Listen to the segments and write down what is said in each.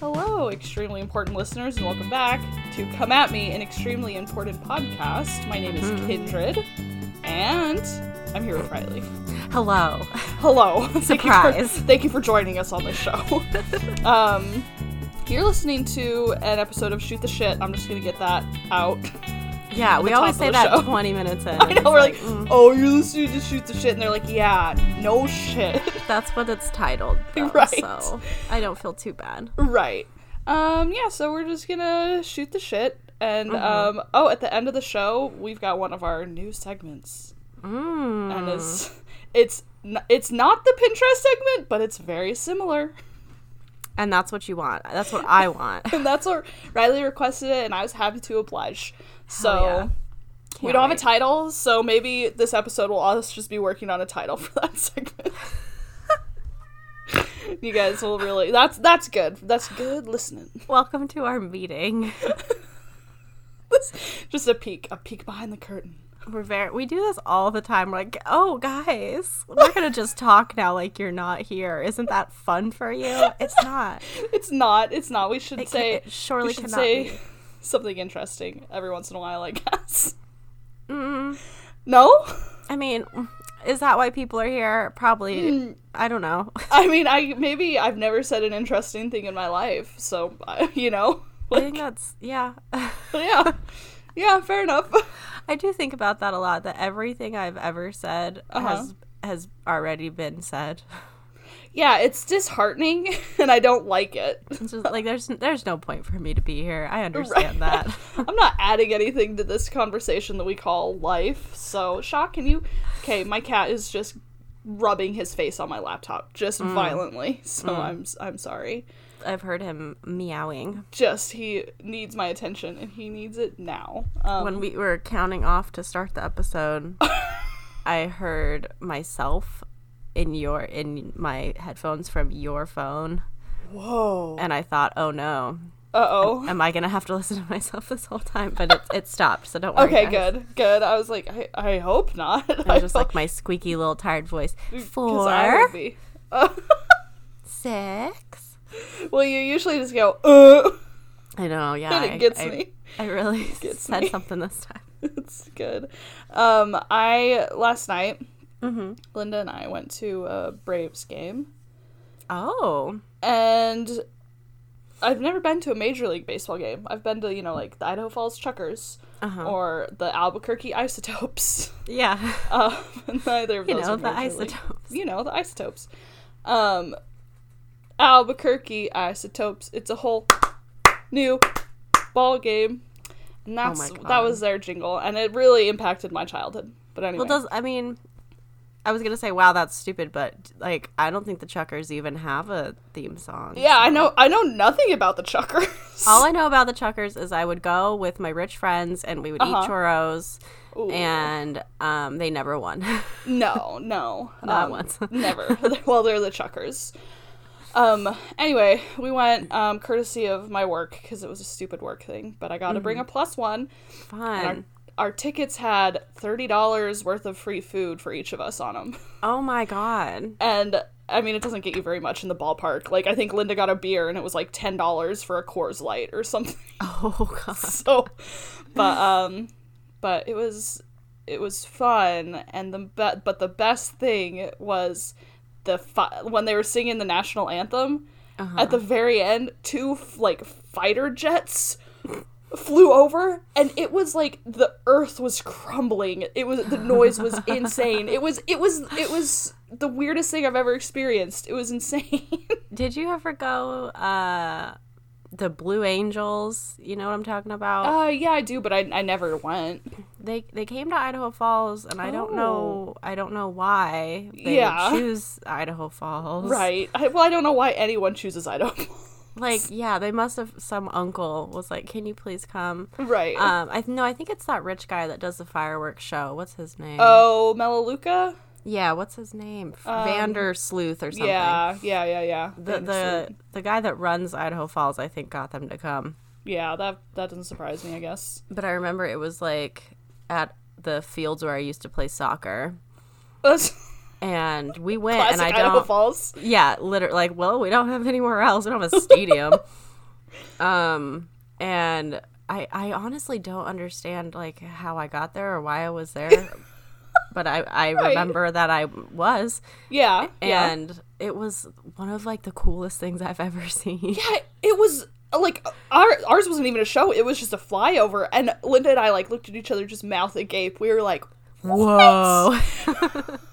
Hello, extremely important listeners, and welcome back to Come At Me, an extremely important podcast. My name is Kindred, and I'm here with Riley. Hello. Hello. Thank you, for, Surprise. thank you for joining us on this show. um, you're listening to an episode of Shoot the Shit. I'm just gonna get that out. Yeah, we always say that show. 20 minutes in. I know we're like, mm, oh, you're listening to Shoot the Shit, and they're like, yeah, no shit. that's what it's titled. Though, Right. So I don't feel too bad. Right. Um, yeah, so we're just gonna shoot the shit. And Mm-hmm. um oh at the end of the show we've got one of our new segments. Mm. And it's it's it's not the Pinterest segment, but it's very similar. And that's what you want. That's what I want. And that's what Riley requested it and I was happy to oblige. So yeah. we don't have a title, so maybe this episode will us just be working on a title for that segment. you guys will really that's that's good. That's good listening. Welcome to our meeting. just a peek, a peek behind the curtain. We're very we do this all the time. We're like, oh guys, we're gonna just talk now like you're not here. Isn't that fun for you? It's not. It's not. It's not. We should It say. it surely we should cannot say be. Something interesting every once in a while. I guess. Mm. No. I mean, is that why people are here? Probably. Mm. I don't know. I mean, I maybe I've never said an interesting thing in my life, so you know. I think that's yeah. yeah, yeah, fair enough. I do think about that a lot. That everything I've ever said Uh-huh. has has already been said. Yeah, it's disheartening, and I don't like it. It's just like there's there's no point for me to be here. I understand that. I'm not adding anything to this conversation that we call life. So, Shock, can you? Okay, my cat is just rubbing his face on my laptop, just Mm. violently. So I'm I'm sorry. I've heard him meowing just he needs my attention and he needs it now. Um, when we were counting off to start the episode. I heard myself in your in my headphones from your phone, whoa. and I thought, oh no, Uh oh. am I gonna have to listen to myself this whole time? But it it stopped, so don't worry. Okay, guys. good, good. I was like, I, I hope not. It was just like my squeaky little tired voice. I Four, be. Uh, six. well, you usually just go, uh, I know, yeah. and it I- gets I, me. I really said me. something this time. it's good. Um, I last night, Mm-hmm. Linda and I went to a Braves game, Oh, and I've never been to a Major League Baseball game. I've been to you know like the Idaho Falls Chukars uh-huh. or the Albuquerque Isotopes. yeah. Um, neither of You those know the isotopes. you know the isotopes um albuquerque isotopes it's a whole new ball game and that's my that was their jingle and it really impacted my childhood but anyway Well, does I mean, I was gonna say, wow, that's stupid, but like, I don't think the Chukars even have a theme song. yeah i know i know nothing about the chukars All I know about the Chukars is I would go with my rich friends and we would Uh-huh. eat churros, Ooh. and um, they never won. no no Not um, once. never well they're the chukars um anyway we went um courtesy of my work because it was a stupid work thing but i got to bring Mm-hmm. a plus one Fun. Our tickets had $30 worth of free food for each of us on them Oh my god. and i mean it doesn't get you very much in the ballpark like i think linda got a beer and it was like $10 for a coors light or something Oh god. so but um but it was it was fun and the be- but the best thing was the fi- when they were singing the national anthem Uh-huh. at the very end two like fighter jets flew over and it was like the earth was crumbling it was the noise was insane it was it was it was the weirdest thing i've ever experienced it was insane Did you ever go uh the Blue Angels? You know what I'm talking about? uh yeah i do but i, I never went they they came to Idaho Falls and I don't know I don't know why they Yeah. choose Idaho Falls. right I, well i don't know why anyone chooses idaho Like yeah, they must have some uncle was like, "Can you please come?" right Um I no, I think it's that rich guy that does the fireworks show. What's his name? oh melaleuca Yeah, what's his name? Vander Sleuth or something. yeah yeah yeah yeah The Thanks, the the guy that runs Idaho Falls, I think, got them to come. yeah that that doesn't surprise me i guess But I remember it was like at the fields where I used to play soccer, and we went, classic and I idaho don't. falls Yeah, literally, like, well, we don't have anywhere else. We don't have a stadium. Um, and I I honestly don't understand like how I got there or why I was there. but I, I Right. remember that I was, Yeah, yeah. and it was one of like the coolest things I've ever seen. Yeah, it was like our ours wasn't even a show. It was just a flyover, and Linda and I like looked at each other, just mouth agape. We were like, Whoa!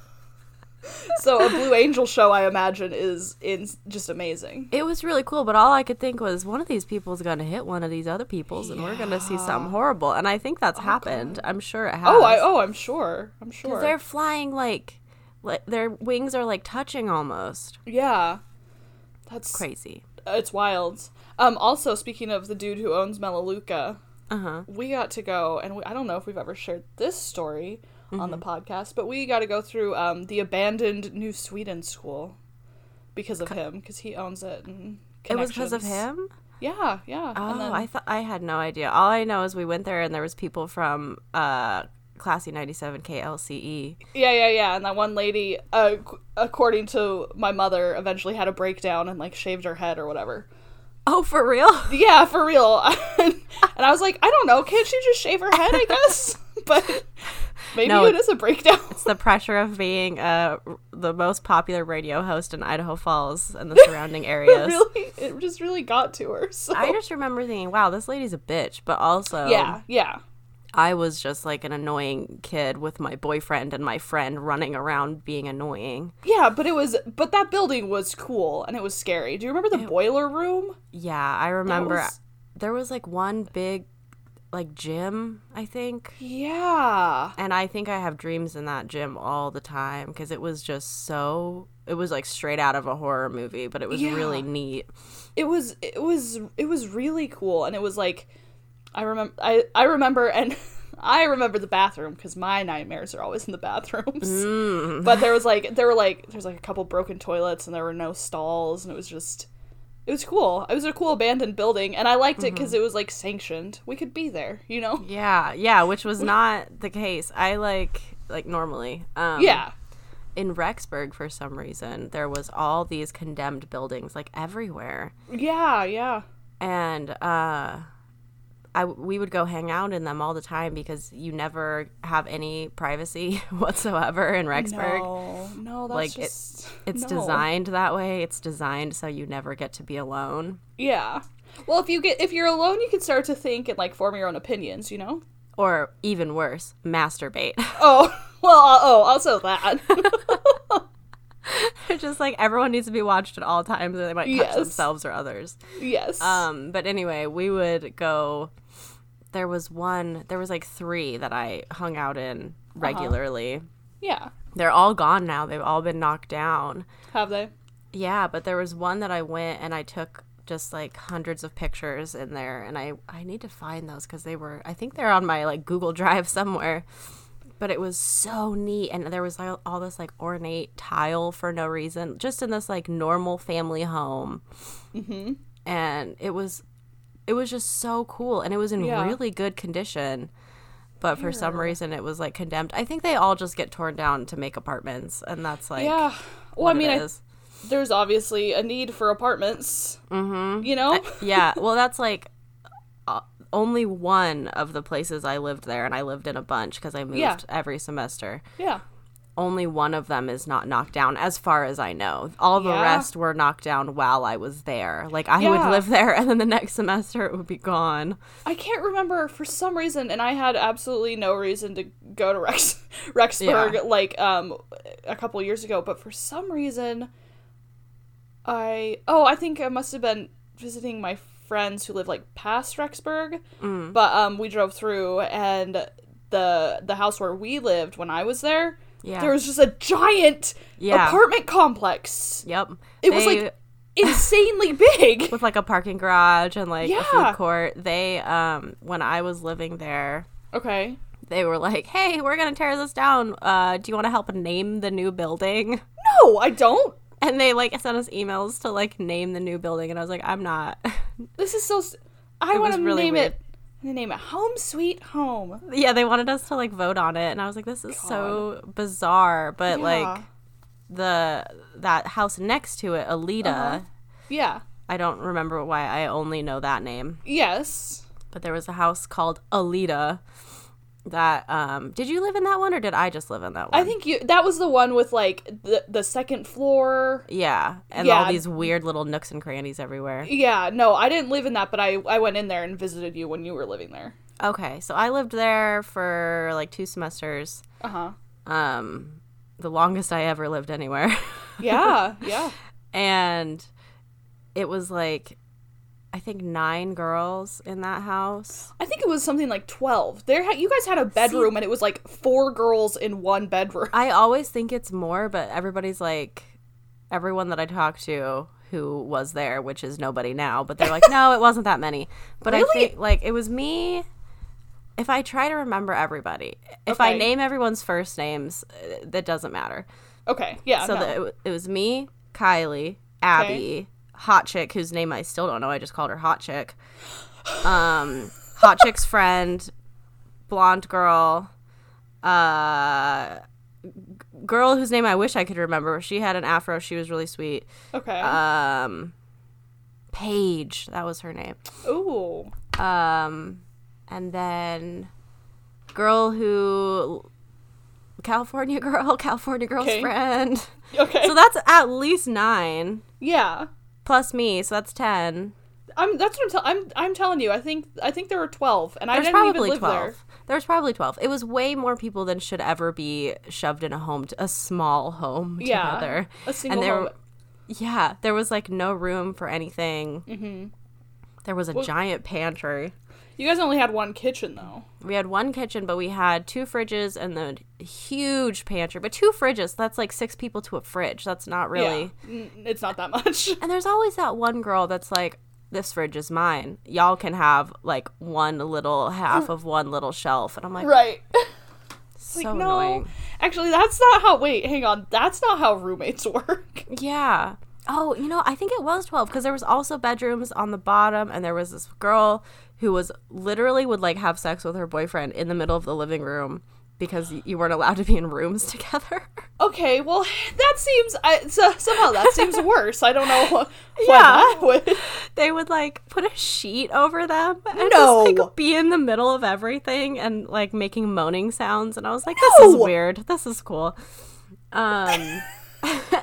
so a Blue Angel show, I imagine, is in just amazing. it was really cool, but all I could think was one of these people's gonna hit one of these other people's, and we're gonna see something horrible. And I think that's happened. I'm sure it has. Oh, I oh, I'm sure. I'm sure. they're flying like, like their wings are like touching almost. yeah, that's Crazy. It's wild. Um. Also, speaking of the dude who owns Melaleuca, Uh huh. we got to go, and we, I don't know if we've ever shared this story on Mm-hmm. the podcast, but we got to go through um the abandoned New Sweden school because of him, because he owns it. And It was because of him. Yeah, yeah. Oh, then, I thought I had no idea. All I know is we went there and there was people from uh Classy 97 KLCE. yeah, yeah, yeah. And that one lady, uh, according to my mother, eventually had a breakdown and like shaved her head or whatever. Oh, for real? Yeah, for real. and I was like, I don't know, can't she just shave her head? I guess, but maybe No, it is a breakdown. It's the pressure of being uh the most popular radio host in Idaho Falls and the surrounding It areas. really, it just really got to her. So I just remember thinking, wow, this lady's a bitch, but also yeah, yeah. I was just like an annoying kid with my boyfriend and my friend running around being annoying. Yeah, but it was but that building was cool and it was scary. Do you remember the boiler room? Yeah, I remember was- there was like one big like gym, I think. Yeah. And I think I have dreams in that gym all the time because it was just so it was like straight out of a horror movie, but it was Yeah. really neat. It was it was it was really cool and it was like I remember I I remember and I remember the bathroom because my nightmares are always in the bathrooms. Mm. But there was like there were like there's like a couple broken toilets and there were no stalls and it was just it was cool. It was a cool abandoned building and I liked it because it was like sanctioned. We could be there, you know? Yeah, yeah, which was not the case. I like like normally. Um Yeah. in Rexburg for some reason, there was all these condemned buildings like everywhere. Yeah, yeah. And uh I we would go hang out in them all the time because you never have any privacy whatsoever in Rexburg. No, no, that's Like, it- It's no. designed that way. It's designed so you never get to be alone. Yeah. Well, if you get if you're alone, you can start to think and like form your own opinions. You know. Or even worse, masturbate. Oh well. uh, oh, also that. It's just like everyone needs to be watched at all times or they might touch Yes. themselves or others. yes. Um, but anyway, we would go. There was one. There was like three that I hung out in regularly. yeah. They're all gone now. They've all been knocked down. Have they? Yeah, but there was one that I went and I took just like hundreds of pictures in there, and I I need to find those because they were. I think they're on my like Google Drive somewhere. But it was so neat, and there was like, all this like ornate tile for no reason, just in this like normal family home. Mm-hmm. And it was, it was just so cool, and it was in Yeah. really good condition. But for some reason, it was like condemned. I think they all just get torn down to make apartments, and that's like yeah. Well, I mean, I, there's obviously a need for apartments. Mm-hmm. You know. yeah well that's like only one of the places i lived there and i lived in a bunch because i moved Yeah. every semester yeah. only one of them is not knocked down as far as i know all the Yeah. rest were knocked down while i was there like i Yeah. would live there and then the next semester it would be gone I can't remember for some reason, and I had absolutely no reason to go to Rex Rexburg like um a couple years ago, but for some reason, I oh I think I must have been visiting my friends who live like past Rexburg, Mm. but um we drove through and the the house where we lived when I was there, Yeah. there was just a giant Yeah. apartment complex. yep It was like insanely big. with like a parking garage and like a food court they um when i was living there Okay. they were like hey we're gonna tear this down uh do you want to help name the new building No, I don't. And they like sent us emails to like name the new building, and I was like, I'm not. This is so. s- I want to really name weird. it. I'm name it Home Sweet Home. yeah, they wanted us to like vote on it, and I was like, this is so bizarre. But like the that house next to it, Alita, Uh-huh. Yeah. I don't remember why I only know that name. Yes. But there was a house called Alita that um did you live in that one or did I just live in that one? I think you that was the one with like the the second floor. Yeah, and all these weird little nooks and crannies everywhere. Yeah, no, I didn't live in that, but I I went in there and visited you when you were living there. Okay, so I lived there for like two semesters. Uh-huh. Um the longest I ever lived anywhere. Yeah, yeah. and it was like I think 9 girls in that house. I think it was something like 12. There ha- you guys had a bedroom and it was like four girls in one bedroom. I always think it's more, but everybody's like, everyone that I talk to who was there, which is nobody now, but they're like, no, it wasn't that many. But I think like it was me. If I try to remember everybody, if I name everyone's first names, uh, that doesn't matter. Okay, yeah. So no. the, it, it was me, Kylie, Abby, Hot Chick, whose name I still don't know. I just called her Hot Chick. Um, Hot Chick's friend, blonde girl, uh, g- girl whose name I wish I could remember. She had an afro. She was really sweet. okay. Um, Paige, that was her name. Ooh. Um, and then girl who. California girl, California girl's Okay. friend. Okay. So that's at least nine yeah. Plus me, so that's ten. I'm that's what I'm telling I'm I'm telling you. I think I think there were 12 and I didn't even live twelve. there. There's probably twelve. It was way more people than should ever be shoved in a home, a small home Yeah. together. A single and there, home. yeah, there was like no room for anything. Mm-hmm. There was a giant pantry. You guys only had one kitchen though. We had one kitchen, but we had two fridges and the huge pantry. But two fridges, that's like six people to a fridge. That's not really. Yeah, it's not that much. And there's always that one girl that's like, this fridge is mine. Y'all can have like one little half of one little shelf. And I'm like, right. so like no. annoying. Actually, that's not how wait, hang on. That's not how roommates work. Yeah. Oh, you know, I think it was 12 because there was also bedrooms on the bottom and there was this girl who was literally would like have sex with her boyfriend in the middle of the living room because you weren't allowed to be in rooms together. Okay, well, that seems I, so, somehow that seems worse. I don't know Yeah. would. they would like put a sheet over them and No. just like be in the middle of everything and like making moaning sounds and I was like this is weird. This is cool. Um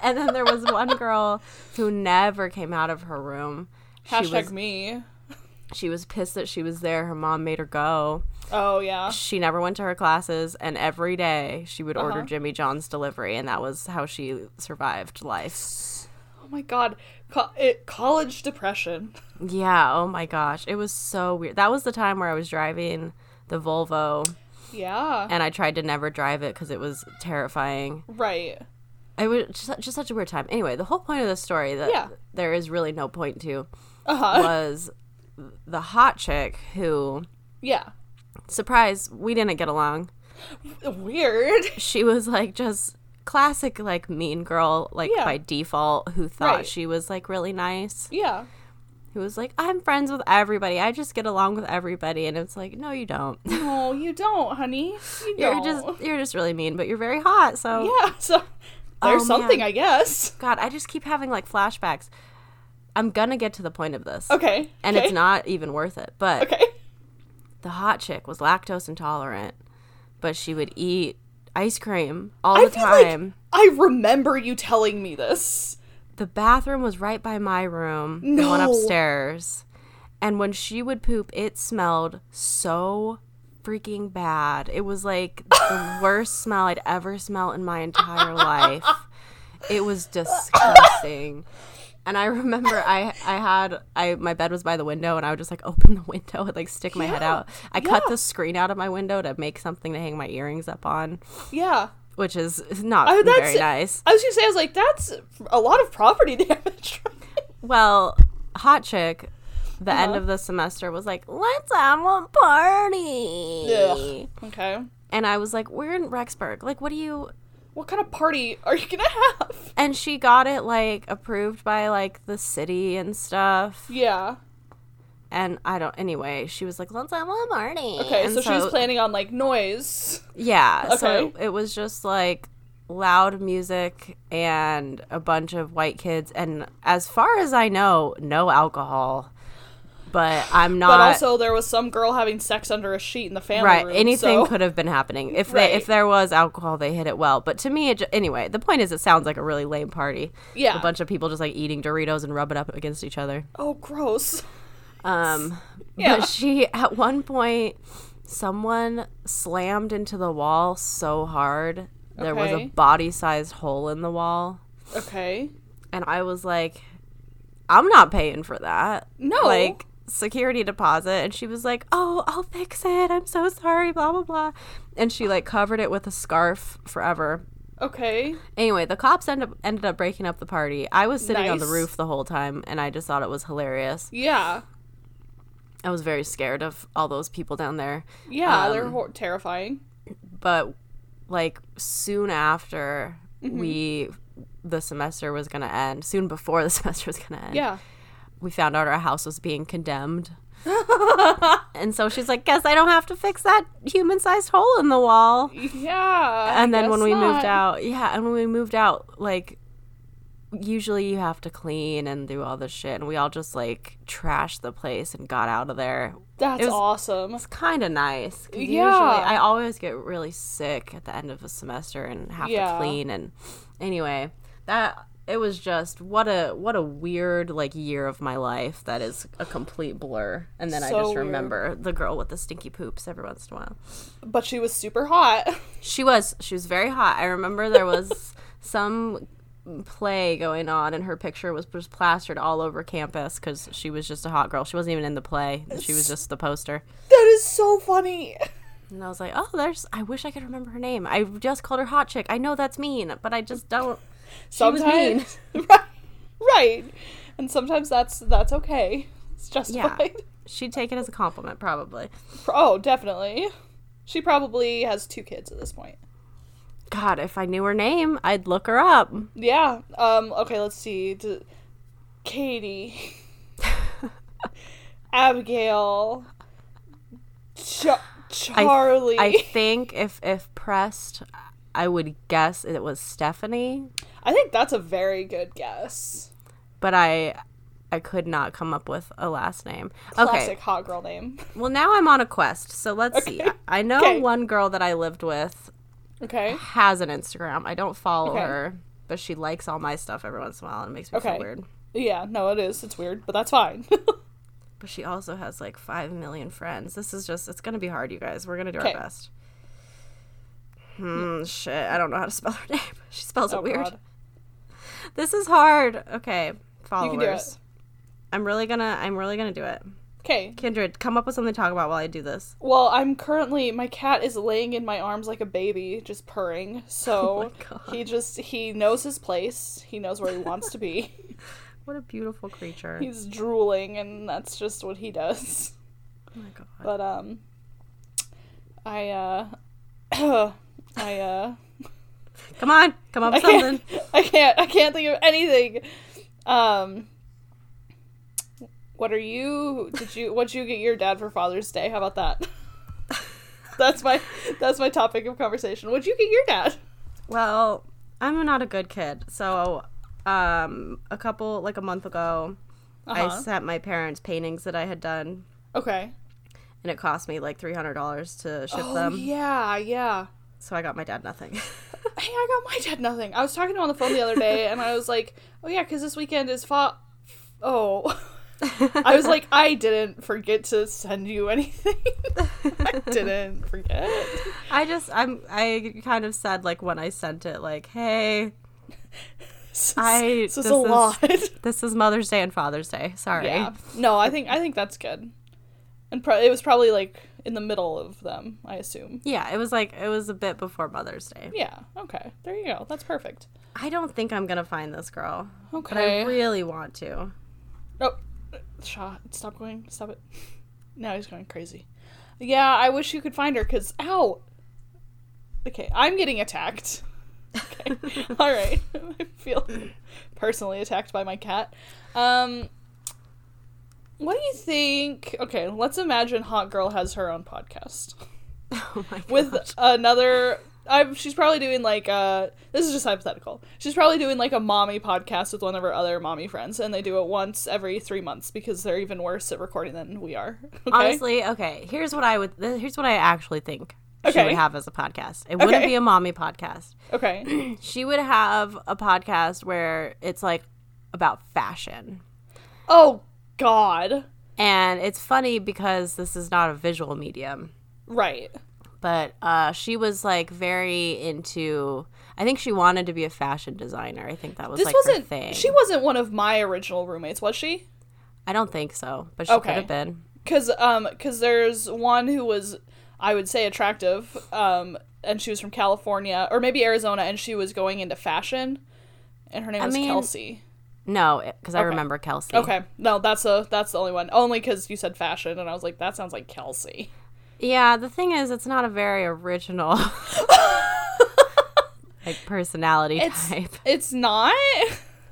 and then there was one girl who never came out of her room. She Hashtag was me. She was pissed that she was there. Her mom made her go. Oh yeah. She never went to her classes and every day she would order Uh-huh. Jimmy John's delivery and that was how she survived life. Oh my god. Co- it, college depression. Yeah, oh my gosh. It was so weird. That was the time where I was driving the Volvo Yeah. and I tried to never drive it because it was terrifying. right. It was just, just such a weird time. Anyway, the whole point of this story that Yeah. there is really no point to Uh huh. was the hot chick who, Yeah. surprise, we didn't get along. Weird. She was like just classic, like mean girl, like Yeah. by default, who thought Right. she was like really nice. Yeah. Who was like, I'm friends with everybody. I just get along with everybody. And it's like, no, you don't. No, you don't, honey. You You're don't. just you're just really mean, but you're very hot. So Yeah. So there's Oh, something, man. I guess. God, I just keep having like flashbacks. I'm gonna get to the point of this, Okay. and okay. it's not even worth it. But Okay. the hot chick was lactose intolerant, but she would eat ice cream all I the feel like time. I remember you telling me this. the bathroom was right by my room, the one upstairs. And when she would poop, it smelled so freaking bad. It was like the worst smell I'd ever smelled in my entire life. It was disgusting. And I remember I I had I my bed was by the window and I would just like open the window and like stick my head out. I cut the screen out of my window to make something to hang my earrings up on, Yeah. which is not that's- very nice. I was gonna say, I was like, that's a lot of property damage. Well, hot chick, the end Uh-huh. of the semester was like, "Let's have a party," Ugh. Okay. and I was like, "We're in Rexburg. Like, what do you?" What kind of party are you gonna have? And she got it like approved by like the city and stuff. Yeah. And I don't. Anyway, she was like, "Let's have a party." Okay, And so, she was planning on like noise. Yeah. So Okay. it, it was just like loud music and a bunch of white kids and as far as I know, no alcohol. But I'm not But also, there was some girl having sex under a sheet in the family right. room. Anything so- could have been happening. If Right. they if there was alcohol, they hit it well. But to me, it anyway. The point is, it sounds like a really lame party. Yeah. a bunch of people just like eating Doritos and rubbing up against each other. Oh, gross. Um, Yeah. but she at one point, someone slammed into the wall so hard there was a body sized hole in the wall, Okay. and I was like, I'm not paying for that. No. like security deposit, and she was like, Oh, I'll fix it. I'm so sorry. Blah blah blah, and she like covered it with a scarf forever. Okay. Anyway, the cops ended up ended up breaking up the party. I was sitting on the roof the whole time, and I just thought it was hilarious. Yeah. I was very scared of all those people down there. Yeah, they're Um, hor- terrifying. But like soon after Mm-hmm. we the semester was going to end, soon before the semester was going to end. Yeah. We found out our house was being condemned. and so she's like, "Guess I don't have to fix that human-sized hole in the wall." Yeah. and then when we moved out, yeah, and when we moved out, like usually you have to clean and do all this shit, and we all just like trashed the place and got out of there. That's it was- awesome. It's kind of nice. Yeah. Usually, I always get really sick at the end of a semester and have Yeah. to clean. And anyway, that it was just what a what a weird like year of my life that is a complete blur. And then I So just weird. remember the girl with the stinky poops every once in a while. But she was super hot. She was she was very hot. I remember there was some play going on and her picture was just plastered all over campus because she was just a hot girl she wasn't even in the play she was just the poster that is so funny. And I was like, oh, there's. I wish I could remember her name. I just called her Hot Chick. I know that's mean, but I just don't. She was mean. Sometimes, right, right, and sometimes that's that's okay. It's justified. She'd take it as a compliment, probably. Oh, definitely. She probably has two kids at this point. God, if I knew her name, I'd look her up. Yeah. Um. Okay. Let's see. D- Katie, Abigail, Cha- Charlie. I think if if pressed, I would guess it was Stephanie, I think that's a very good guess. but I I could not come up with a last name. Classic Okay. hot girl name. Well, now I'm on a quest. So let's see. I know Okay. one girl that I lived with Okay. has an Instagram. I don't follow Okay. her, but she likes all my stuff every once in a while and it makes me Okay. feel weird. Yeah. No, it is. It's weird, but that's fine. But she also has like 5 million friends. This is just, it's going to be hard, you guys. We're going to do Okay. our best. Hmm, shit. I don't know how to spell her name. She spells oh it weird. God. This is hard. Okay, followers. You can do it. I'm really gonna, I'm really gonna do it. Okay. Kindred, come up with something to talk about while I do this. Well, I'm currently my cat is laying in my arms like a baby, just purring. So Oh he just he knows his place. He knows where he wants to be. What a beautiful creature. He's drooling, and that's just what he does. oh my god. But um, I uh, I uh, Come on, come up I with can't, something. I can't, I can't think of anything. Um, what are you? Did you? What'd you get your dad for Father's Day? How about that? that's my that's my topic of conversation. What'd you get your dad? Well, I'm not a good kid. So, um, a couple, like a month ago, I Uh-huh. sent my parents paintings that I had done, Okay. and it cost me like $300 to ship Oh them. yeah, yeah. So I got my dad nothing. Hey, I got my dad nothing. I was talking to him on the phone the other day, and I was like, "Oh yeah, because this weekend is fa." Oh, I was like, I didn't forget to send you anything. I didn't forget. I just, I'm, I kind of said, like, when I sent it, like, hey, This is, I- this is this a is- lot. this is Mother's Day and Father's Day. Sorry. yeah. No, I think I think that's good. And pro- it was probably like in the middle of them, I assume. Yeah, it was like, it was a bit before Mother's Day. Yeah. Okay. There you go. That's perfect. I don't think I'm to find this girl, but Okay. I really want to. Oh, Shaw, stop going. Stop it. Now he's going crazy. Yeah, I wish you could find her because, ow. Okay, I'm getting attacked. Okay, all right. I feel personally attacked by my cat. Um, what do you think? Okay, let's imagine Hot Girl has her own podcast Oh my god. with another I she's probably doing like uh this is just hypothetical. She's probably doing like a mommy podcast with one of her other mommy friends, and they do it once every three months because they're even worse at recording than we are. Okay? Honestly, okay. Here's what I would. Here's what I actually think she Okay. would have as a podcast. It wouldn't be a mommy podcast. Okay. She would have a podcast where it's like about fashion. Oh God. And it's funny because this is not a visual medium, Right. but uh, she was like very into. I think she wanted to be a fashion designer. I think that was This like her wasn't. thing. She wasn't one of my original roommates, was she? I don't think so, but she Okay. could have been. Because um, because there's one who was, I would say, attractive. Um, and she was from California or maybe Arizona, and she was going into fashion, and her name I was mean- Kelsey. No, because I Okay. remember Kelsey. Okay, no, that's a that's the only one. Only because you said fashion, and I was like, that sounds like Kelsey. Yeah, the thing is, it's not a very original like personality It's type. it's not.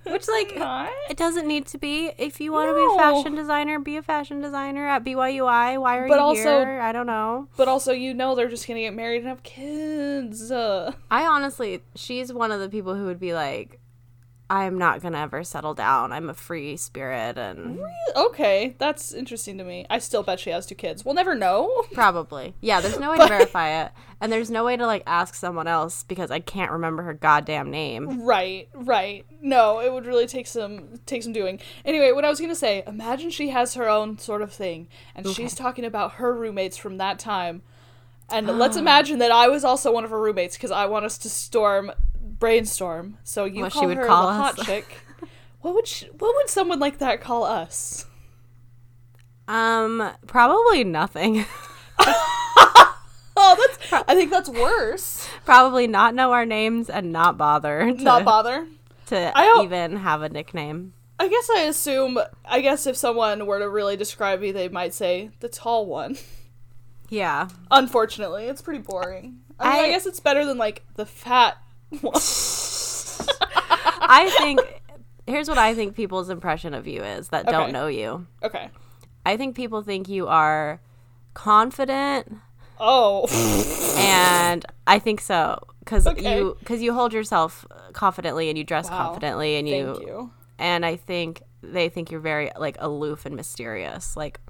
Which like not. it doesn't need to be. If you want to be a fashion designer, be a fashion designer at BYUI. Why are But you also- here? I don't know. But also, you know, they're just gonna get married and have kids. Uh, I honestly, she's one of the people who would be like, I'm not gonna ever settle down. I'm a free spirit, and okay, that's interesting to me. I still bet she has two kids. We'll never know. probably, yeah. There's no way But- to verify it, and there's no way to like ask someone else because I can't remember her goddamn name. Right, right. No, it would really take some take some doing. Anyway, what I was gonna say, imagine she has her own sort of thing, and she's talking about her roommates from that time. And let's imagine that I was also one of her roommates because I want us to storm brainstorm. So you What she call would her call the us. hot chick. What would she, what would someone like that call us? Um, probably nothing. Oh, that's. I think that's worse. probably not know our names and not bother to, Not bother. to even have a nickname. I guess I assume. I guess if someone were to really describe me, they might say the tall one. Yeah. Unfortunately, it's pretty boring. I, mean, I I- guess it's better than like the fat. I think here's what I think people's impression of you is that Okay. don't know you. okay. I think people think you are confident Oh. and I think so cuz Okay. you cuz you hold yourself confidently and you dress Wow. confidently and you, Thank you. and I think they think you're very like aloof and mysterious. Like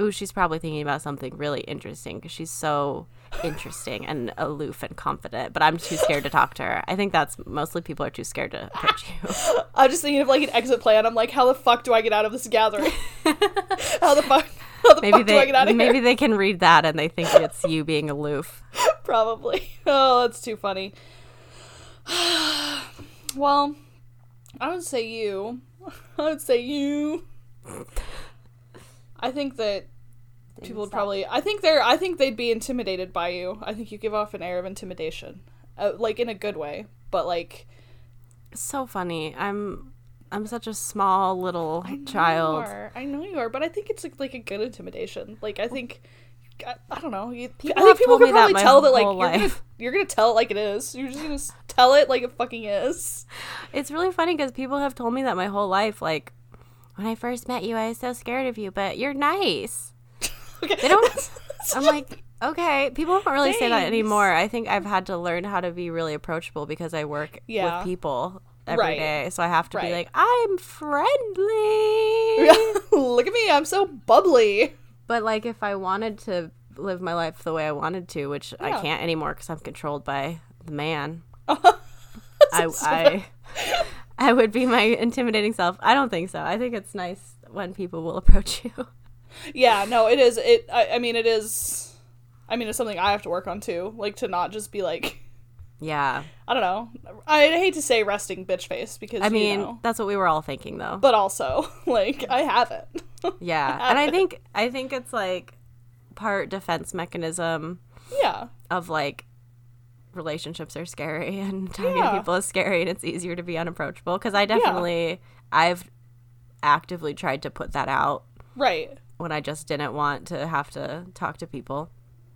ooh, she's probably thinking about something really interesting cuz she's so interesting and aloof and confident, but I'm too scared to talk to her. I think that's mostly people are too scared to approach you. I'm just thinking of like an exit plan. I'm like, how the fuck do I get out of this gathering? how the fuck? How the maybe fuck do I get out of maybe here? they can read that and they think it's you being aloof. Probably. Oh, that's too funny. well, I would say you. I would say you. I think that people would probably. I think they're. I think they'd be intimidated by you. I think you give off an air of intimidation, uh, like in a good way, but like so funny. I'm I'm such a small little I child. I know you are, but I think it's like, like a good intimidation. Like I think. I, I don't know. You, People I think people can that probably my tell that like you're gonna, you're gonna tell it like it is. You're just gonna tell it like it fucking is. It's really funny because people have told me that my whole life. Like when I first met you, I was so scared of you, but you're nice. Okay. They don't. I'm like. Okay, people don't really say that anymore. I think I've had to learn how to be really approachable because I work Yeah. with people every day. Right. So I have to Right. be like, I'm friendly. Look at me, I'm so bubbly. But like, if I wanted to live my life the way I wanted to, which I can't anymore because I'm controlled by the man, I, I, I would be my intimidating self. I don't think so. I think it's nice when people will approach you. Yeah, no, it is. It. I, I mean, it is. I mean, it's something I have to work on too. Like to not just be like, yeah, I don't know. I hate to say resting bitch face because I mean you know, that's what we were all thinking though. but also like I haven't. yeah, and I think I think it's like part defense mechanism yeah, of like relationships are scary and talking to people is scary and it's easier to be unapproachable because I definitely I've actively tried to put that out right. When I just didn't want to have to talk to people.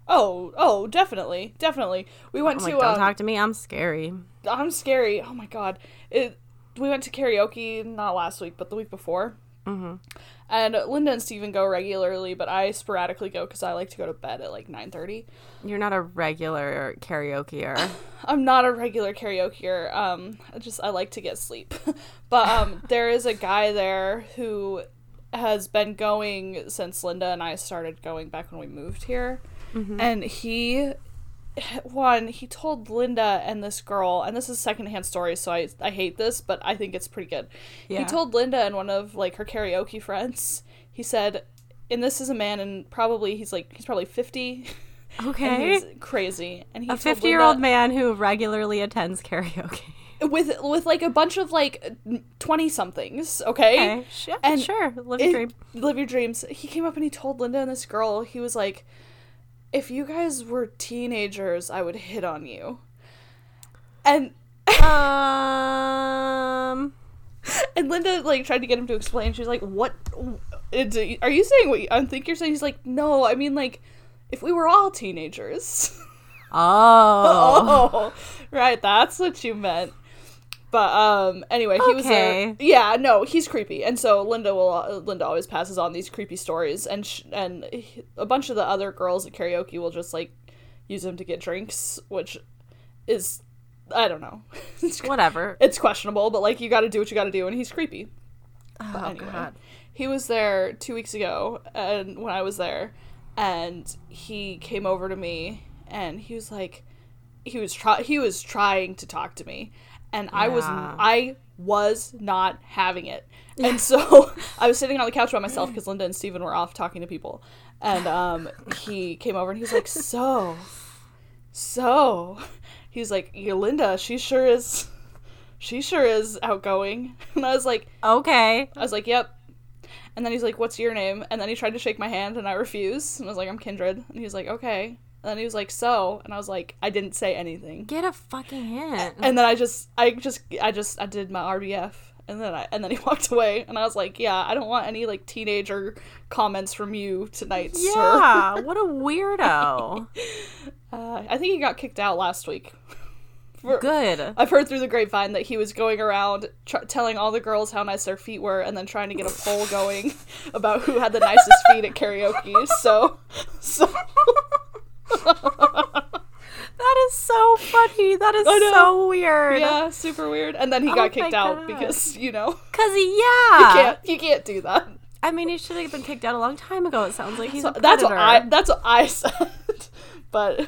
Oh, oh, definitely, definitely. We went I'm like, to. don't um, talk to me. I'm scary. I'm scary. Oh my god. It. We went to karaoke not last week, but the week before. hmm And Linda and Steven go regularly, but I sporadically go because I like to go to bed at like nine thirty. You're not a regular karaokeer. I'm not a regular karaokeer. Um, I just I like to get sleep. but um, there is a guy there who has been going since Linda and I started going back when we moved here, mm-hmm. and he one he told Linda and this girl, and this is secondhand story, so I I hate this, but I think it's pretty good. He told Linda and one of like her karaoke friends. He said, and this is a man, and probably he's like he's probably fifty. And Okay. he's crazy, and he A 50 year old man who regularly attends karaoke. With with like a bunch of like twenty somethings, okay? Okay. Sure. And sure. Live your dream. Live your dreams. He came up and he told Linda and this girl, he was like, "If you guys were teenagers, I would hit on you." And Um. and Linda like tried to get him to explain. She was like, "What? Are you saying what you, I think you're saying?" He's like, "No, I mean like, if we were all teenagers." Oh. oh, right, that's what you meant. But um, anyway, he was there. Yeah, no, he's creepy, and so Linda will. Uh, Linda always passes on these creepy stories, and sh- and he- a bunch of the other girls at karaoke will just like use him to get drinks, which is I don't know. it's, Whatever. it's questionable, but like you got to do what you got to do, and he's creepy. Oh, anyway. God. He was there two weeks ago, and when I was there, and he came over to me, and he was like, he was try he was trying to talk to me, and I was I was not having it, and so I was sitting on the couch by myself because Linda and Steven were off talking to people, and um, he came over and he was like, so, so, He's like, Linda, she sure is. She sure is outgoing. And I was like, Okay. I was like, "Yep." And then he's like, "What's your name?" And then he tried to shake my hand, and I refused. And I was like, "I'm Kindred." And he was like, "Okay." And then he was like, "So," and I was like, I didn't say anything. Get a fucking hint. And then I just, I just, I just, I did my RBF, and then I, and then he walked away, and I was like, "Yeah, I don't want any like teenager comments from you tonight, sir." yeah. What a weirdo. Uh, I think he got kicked out last week. For- Good. I've heard through the grapevine that he was going around tr- telling all the girls how nice their feet were, and then trying to get a poll going about who had the nicest feet at karaoke. So, so That is so funny. That is so weird. yeah, super weird. And then he Oh got kicked out God. because you know Cause he, you yeah. can't you can't do that. I mean, he should have been kicked out a long time ago. It sounds like he's So a that's what I that's what I said. but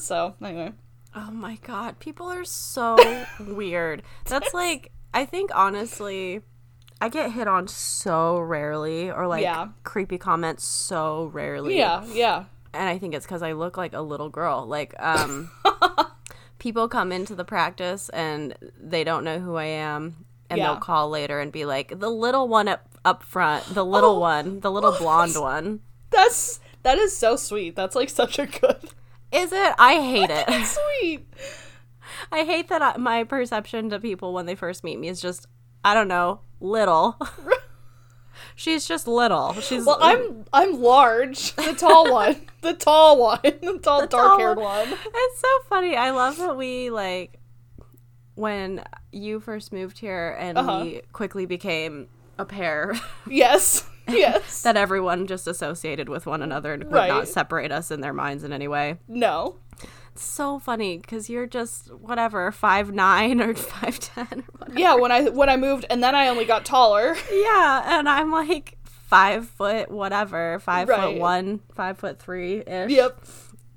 so anyway, Oh my god, people are so weird. That's like I think honestly I get hit on so rarely or like Yeah. creepy comments so rarely. yeah, yeah, And I think it's cuz I look like a little girl. Like um people come into the practice and they don't know who I am and Yeah. they'll call later and be like the little one up up front, the little Oh. one, the little blonde one. that's that is so sweet. That's like such a good Is it? I hate it. sweet. I hate that I, my perception to people when they first meet me is just, I don't know, little. She's just little. She's Well, I'm I'm large, the tall one, the tall one, the tall dark haired one. It's so funny. I love that we like when you first moved here and Uh-huh. we quickly became a pair Yes, yes. that everyone just associated with one another and would Right. not separate us in their minds in any way. no, so funny because you're just whatever five nine or five ten yeah. When I when I moved, and then I only got taller. Yeah, and I'm like five foot whatever, five foot one, five foot three ish. Yep.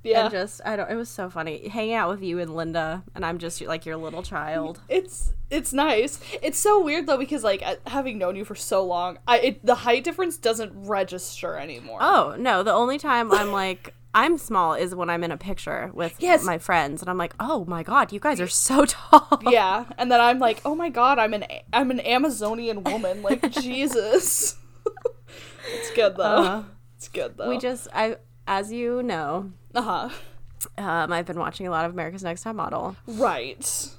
Yeah. And just I don't. It was so funny hanging out with you and Linda, and I'm just like your little child. It's it's nice. It's so weird though because like having known you for so long, I it, the height difference doesn't register anymore. Oh no, the only time I'm like I'm small is when I'm in a picture with Yes. my friends, and I'm like, oh my god, you guys are so tall. Yeah, and then I'm like, oh my god, I'm an I'm an Amazonian woman. Like Jesus. it's good though. Uh, it's good though. we just I as you know, uh huh. um, I've been watching a lot of America's Next Top Model. Right.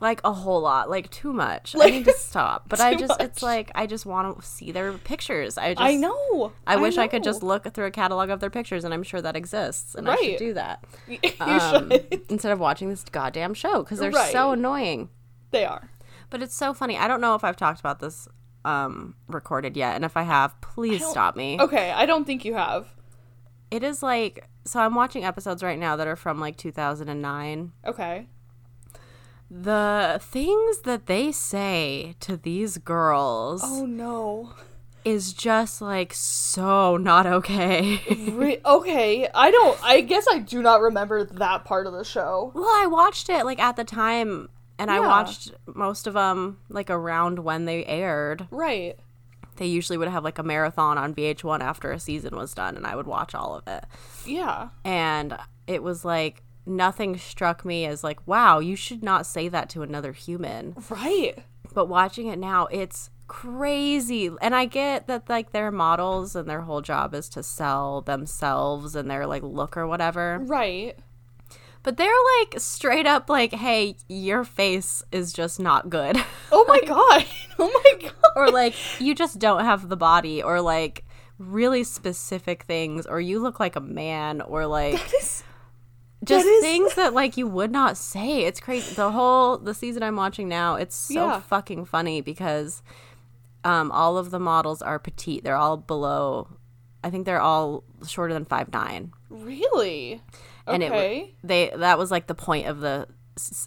Like a whole lot, like too much. Like, I need to stop. But I just, much. it's like I just want to see their pictures. I just, I know. I wish I, could just look through a catalog of their pictures, and I'm sure that exists, and I should do that you um, should. instead of watching this goddamn show because they're Right. so annoying. They are. But it's so funny. I don't know if I've talked about this um recorded yet, and if I have, please don't- stop me. Okay, I don't think you have. It is like so I'm watching episodes right now that are from like 2009. Okay. The things that they say to these girls Oh no. is just like so not okay. Re- okay, I don't. I guess I do not remember that part of the show. well, I watched it like at the time and I watched most of them like around when they aired. Right. They usually would have like a marathon on VH1 after a season was done and I would watch all of it. Yeah. And it was like nothing struck me as like, wow, you should not say that to another human. Right. but watching it now it's crazy and i get that like they're models and their whole job is to sell themselves and their like look or whatever Right. but they're like straight up like hey your face is just not good Oh my god. Oh my god. or like you just don't have the body or like really specific things or you look like a man or like This- just is- things that like you would not say. It's crazy. The whole the season I'm watching now, it's so Yeah. fucking funny because um all of the models are petite. They're all below I think they're all shorter than five nine. really? And okay. w- they that was like the point of the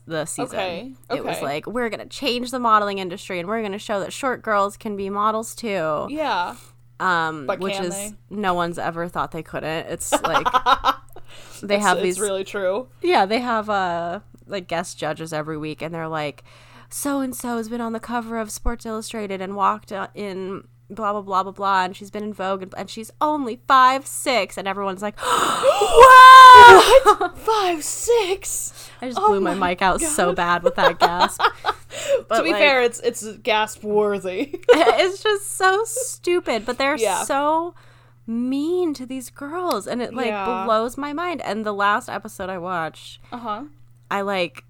the season. Okay, It was like we're going to change the modeling industry and we're going to show that short girls can be models too. yeah. Um which is they? no one's ever thought they couldn't. It's like they have it's these really true. Yeah, they have uh like guest judges every week, and they're like, so and so has been on the cover of Sports Illustrated and walked uh, in blah blah blah blah blah, and she's been in Vogue, and, and she's only five six, and everyone's like, wow! Five, six. I just Oh blew my, my mic out so bad with that gasp. But to be like, fair, it's it's gasp worthy. it's just so stupid. But they're Yeah. so mean to these girls, and it like Yeah. blows my mind. And the last episode I watched. uh huh. I like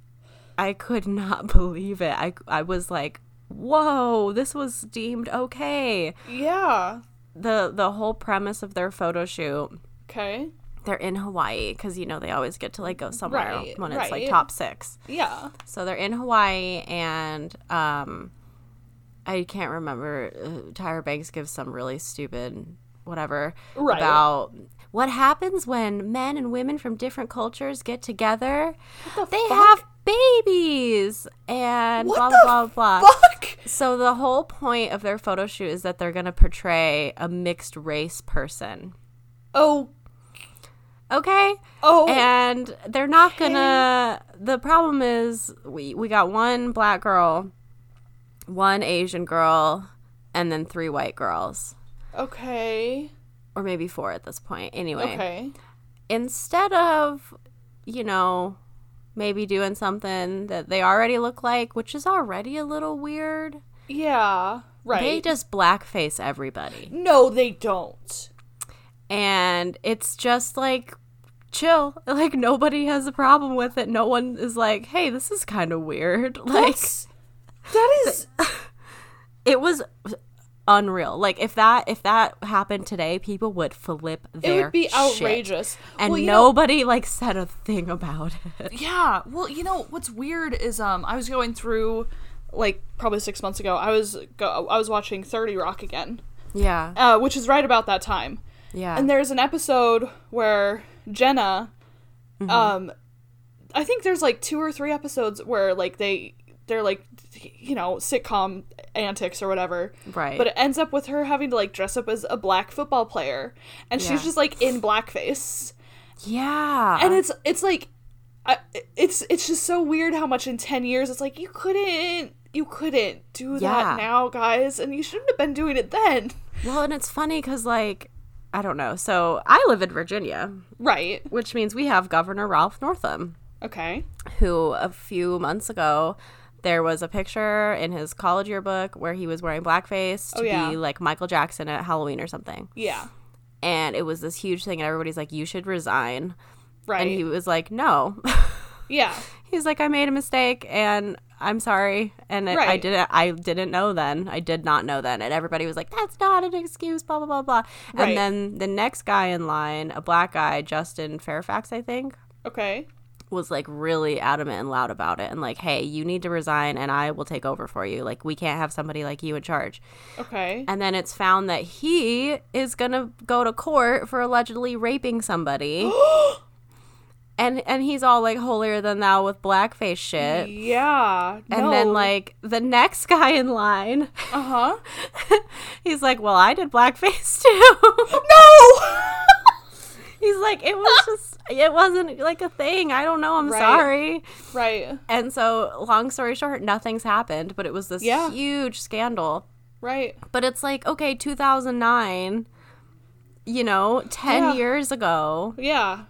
I could not believe it. I I was like, "Whoa, this was deemed okay." Yeah. The the whole premise of their photo shoot, Okay. they're in Hawaii cuz you know they always get to like go somewhere Right, when it's like top 6. Yeah. So they're in Hawaii and um I can't remember uh, Tyra Banks gives some really stupid whatever Right. about what happens when men and women from different cultures get together. the they fuck? have babies and What blah blah blah blah. Fuck. So the whole point of their photo shoot is that they're going to portray a mixed race person. Oh. Okay? Oh. And they're not gonna. The problem is, we we got one black girl, one Asian girl, and then three white girls, okay. or maybe four at this point. Anyway, Okay. instead of, you know, maybe doing something that they already look like, which is already a little weird, Yeah. Right. they just blackface everybody, no, they don't. and it's just like. Chill. Like nobody has a problem with it. No one is like, "Hey, this is kind of weird." Like That's, that is. it was unreal. Like if that if that happened today, people would flip It would be outrageous. And Well, you know- nobody like said a thing about it. Yeah. Well, you know what's weird is um I was going through like probably six months ago. I was go- I was watching Thirty Rock again, Yeah. uh, which is right about that time. Yeah. And there's an episode where Jenna, Mm-hmm. um, I think there's like two or three episodes where like they they're like you know sitcom antics or whatever. Right. But it ends up with her having to like dress up as a black football player, and Yeah. she's just like in blackface, yeah. and it's it's like, I, it's it's just so weird how much in ten years it's like you couldn't you couldn't do Yeah. that now, guys, and you shouldn't have been doing it then. well, and it's funny cuz like I don't know. So, I live in Virginia, Right. which means we have Governor Ralph Northam, Okay. who a few months ago there was a picture in his college yearbook where he was wearing blackface oh, to Oh, yeah. be like Michael Jackson at Halloween or something. Yeah. And it was this huge thing and everybody's like you should resign. Right. And he was like, "No." yeah. He's like, "I made a mistake and I'm sorry." And it, I didn't I didn't know then. I did not know then. And everybody was like, "That's not an excuse, blah blah blah blah." Right. And then the next guy in line, a black guy, Justin Fairfax, I think. Okay. Was like really adamant and loud about it and like, hey, you need to resign and I will take over for you. Like, we can't have somebody like you in charge. Okay. And then it's found that he is going to go to court for allegedly raping somebody. and and he's all like holier than thou with blackface shit. yeah. And then like the next guy in line, uh huh. he's like, "Well, I did blackface too." No. he's like, "It was just it wasn't like a thing. I don't know. I'm Right. sorry." right. And so, long story short, nothing's happened, but it was this Yeah. huge scandal. Right. But it's like, okay, 2009, you know, 10 Yeah. years ago, Yeah.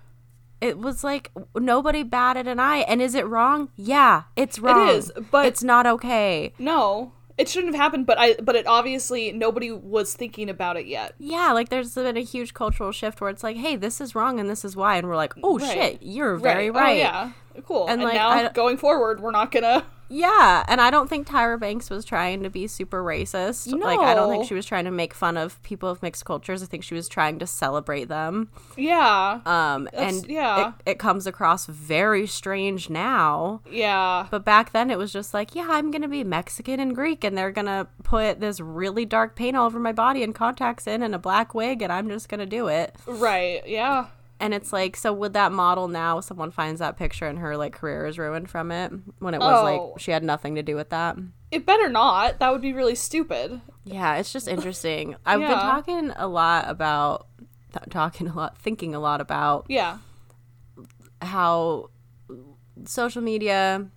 it was like nobody batted an eye. And is it wrong? Yeah, it's wrong. It is, but- it's not okay. No. It shouldn't have happened, but I but it obviously nobody was thinking about it yet. Yeah, like there's been a huge cultural shift where it's like, hey, this is wrong and this is why. And we're like, oh Right. shit, you're very Oh, right. yeah. Cool. And, And, like, now going forward, we're not gonna Yeah, and I don't think Tyra Banks was trying to be super racist. No. Like I don't think she was trying to make fun of people of mixed cultures. I think she was trying to celebrate them. Yeah. Um That's- and yeah. it, it comes across very strange now. yeah. But back then it was just like, yeah, I'm going to be Mexican and Greek and they're going to put this really dark paint all over my body and contacts in and a black wig and I'm just going to do it. Right. Yeah. And it's like, so would that model now, someone finds that picture and her like career is ruined from it when it was Oh. like she had nothing to do with that? It better not. That would be really stupid. Yeah, it's just interesting. I've been talking a lot about, th- talking a lot, thinking a lot about Yeah. how social media,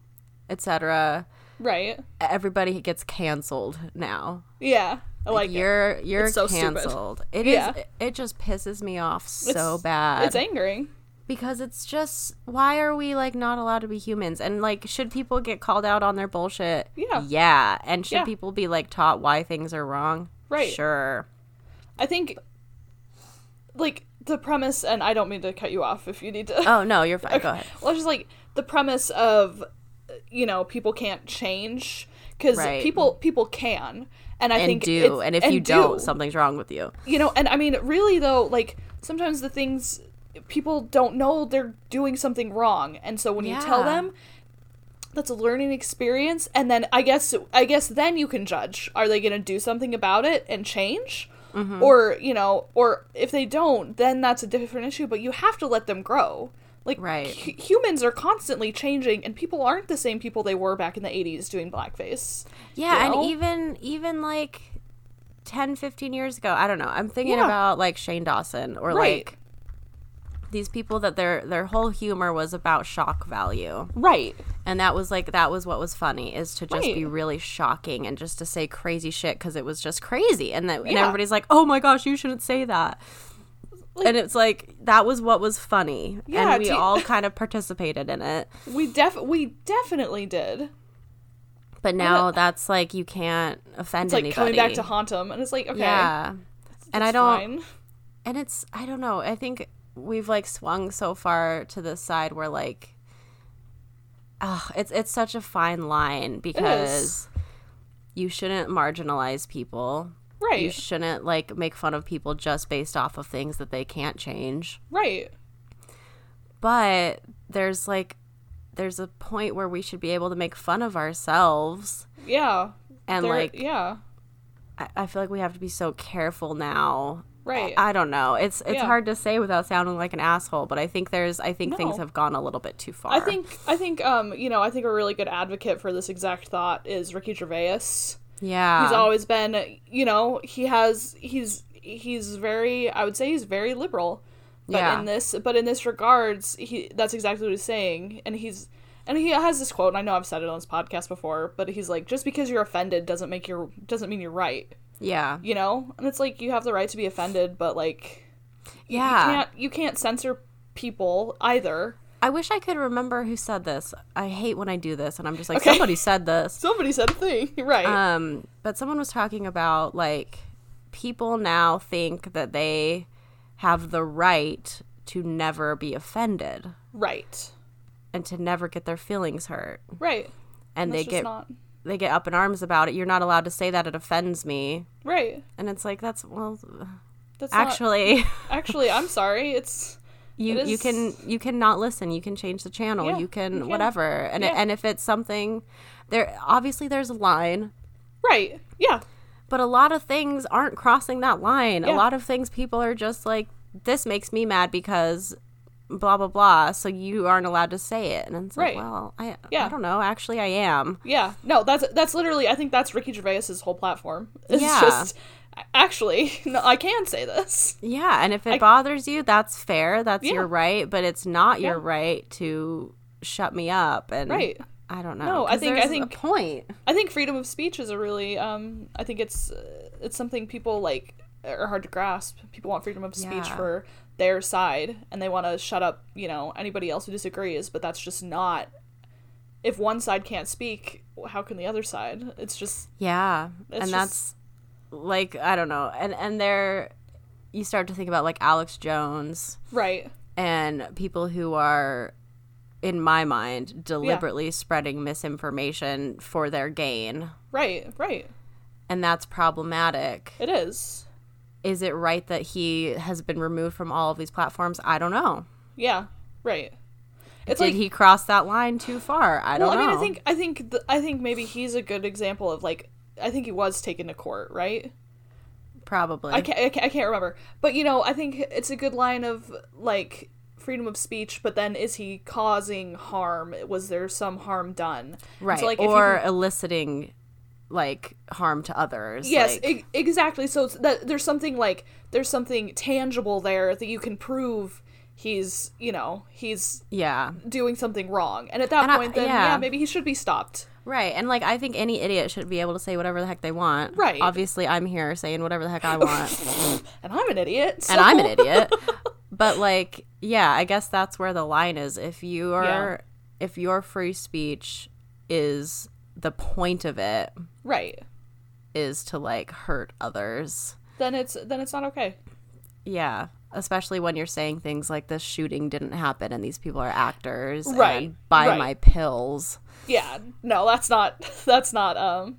etc., Right. everybody gets canceled now. Yeah. I like you're you're It's so stupid. canceled. It is. Yeah. It just pisses me off so It's- bad. It's angering. because it's just why are we like not allowed to be humans and like should people get called out on their bullshit Yeah. yeah and should Yeah. people be like taught why things are wrong Right. sure I think like the premise and I don't mean to cut you off if you need to oh no you're fine go ahead well it's just like the premise of you know people can't change because Right. people people can and i and think do and if you don't something's wrong with you. You know and i mean really though like sometimes the things people don't know they're doing something wrong. And so when you tell them that's a learning experience. And then i guess i guess then you can judge. Are they going to do something about it and change? Mm-hmm. or you know or if they don't then that's a different issue but you have to let them grow like Right. hu- humans are constantly changing and people aren't the same people they were back in the 80s doing blackface yeah you know? and even even like 10 15 years ago i don't know i'm thinking Yeah. about like shane dawson or Right. like these people that their their whole humor was about shock value right and that was like that was what was funny is to just be really shocking and just to say crazy shit because it was just crazy and that and everybody's like oh my gosh you shouldn't say that Like- and it's like that was what was funny. Yeah, and we you- all kind of participated in it. We def we definitely did. But now that's like you can't offend it's like anybody coming back to haunt them and it's like okay. Yeah. And i don't fine. and it's i don't know. I think we've like swung so far to the side where like ah, it's it's such a fine line because you shouldn't marginalize people you shouldn't like make fun of people just based off of things that they can't change. Right. But there's like there's a point where we should be able to make fun of ourselves. Yeah. And There- like yeah. I, I feel like we have to be so careful now. Right. I don't know. It's it's Yeah. hard to say without sounding like an asshole, but I think there's I think things have gone a little bit too far. I think I think um you know I think a really good advocate for this exact thought is Ricky Gervais. Yeah. He's always been you know he has he's he's very I would say he's very liberal, but Yeah. in this but in this regards he that's exactly what he's saying and he's and he has this quote and I know I've said it on this podcast before but he's like just because you're offended doesn't make you doesn't mean you're right yeah. you know and it's like you have the right to be offended but like Yeah. you can't you can't censor people either. I wish I could remember who said this. I hate when I do this and I'm just like Okay. somebody said this. Somebody said a thing, right? Um but someone was talking about like people now think that they have the right to never be offended right, and to never get their feelings hurt. right. And That's they get not they get up in arms about it. You're not allowed to say that it offends me. right. And it's like that's well That's not- actually actually, I'm sorry. It's you It you can you can not listen you can change the channel Yeah, you can you can. whatever and it, and if it's something there obviously there's a line Right. Yeah. but a lot of things aren't crossing that line a lot of things people are just like this makes me mad because blah blah blah so you aren't allowed to say it and it's Right. like well i Yeah. i don't know actually i am Yeah. No, that's that's literally I think that's Ricky Gervais's whole platform. It's Yeah. just actually, no, I can say this. yeah and if it I- bothers you that's fair that's Yeah. your right but it's not your right to shut me up and Right. i don't know No, I think- I think- a point I think freedom of speech is a really um I think it's uh, it's something people like are hard to grasp. People want freedom of speech Yeah. for their side and they want to shut up, you know, anybody else who disagrees, but that's just not if one side can't speak, how can the other side? It's just Yeah, It's and just- that's like I don't know, and and there you start to think about like Alex Jones right. and people who are, in my mind, deliberately spreading misinformation for their gain, Right, right. and that's problematic. It is. Is it right that he has been removed from all of these platforms? I don't know. Yeah, right. It's Did like he cross that line too far? I don't well, I mean, know. I think I think th- I think maybe he's a good example of like I think he was taken to court, right? probably. I can't, I can't I can't remember, but you know, I think it's a good line of like freedom of speech, but then is he causing harm? Was there some harm done? right, So, like, you or eliciting like harm to others. Yes, like- e- exactly. So it's that there's something like there's something tangible there that you can prove he's you know he's yeah. doing something wrong, and at that And I- point, then yeah. yeah, maybe he should be stopped. Right. And like I think any idiot should be able to say whatever the heck they want. Right. Obviously I'm here saying whatever the heck I want. And I'm an idiot. and I'm an idiot. But like, yeah, I guess that's where the line is. If you are if your free speech is the point of it Right. is to like hurt others. Then it's then it's not okay. Yeah. Especially when you're saying things like this shooting didn't happen and these people are actors. Right, And buy right. my pills. Yeah, no, that's not that's not um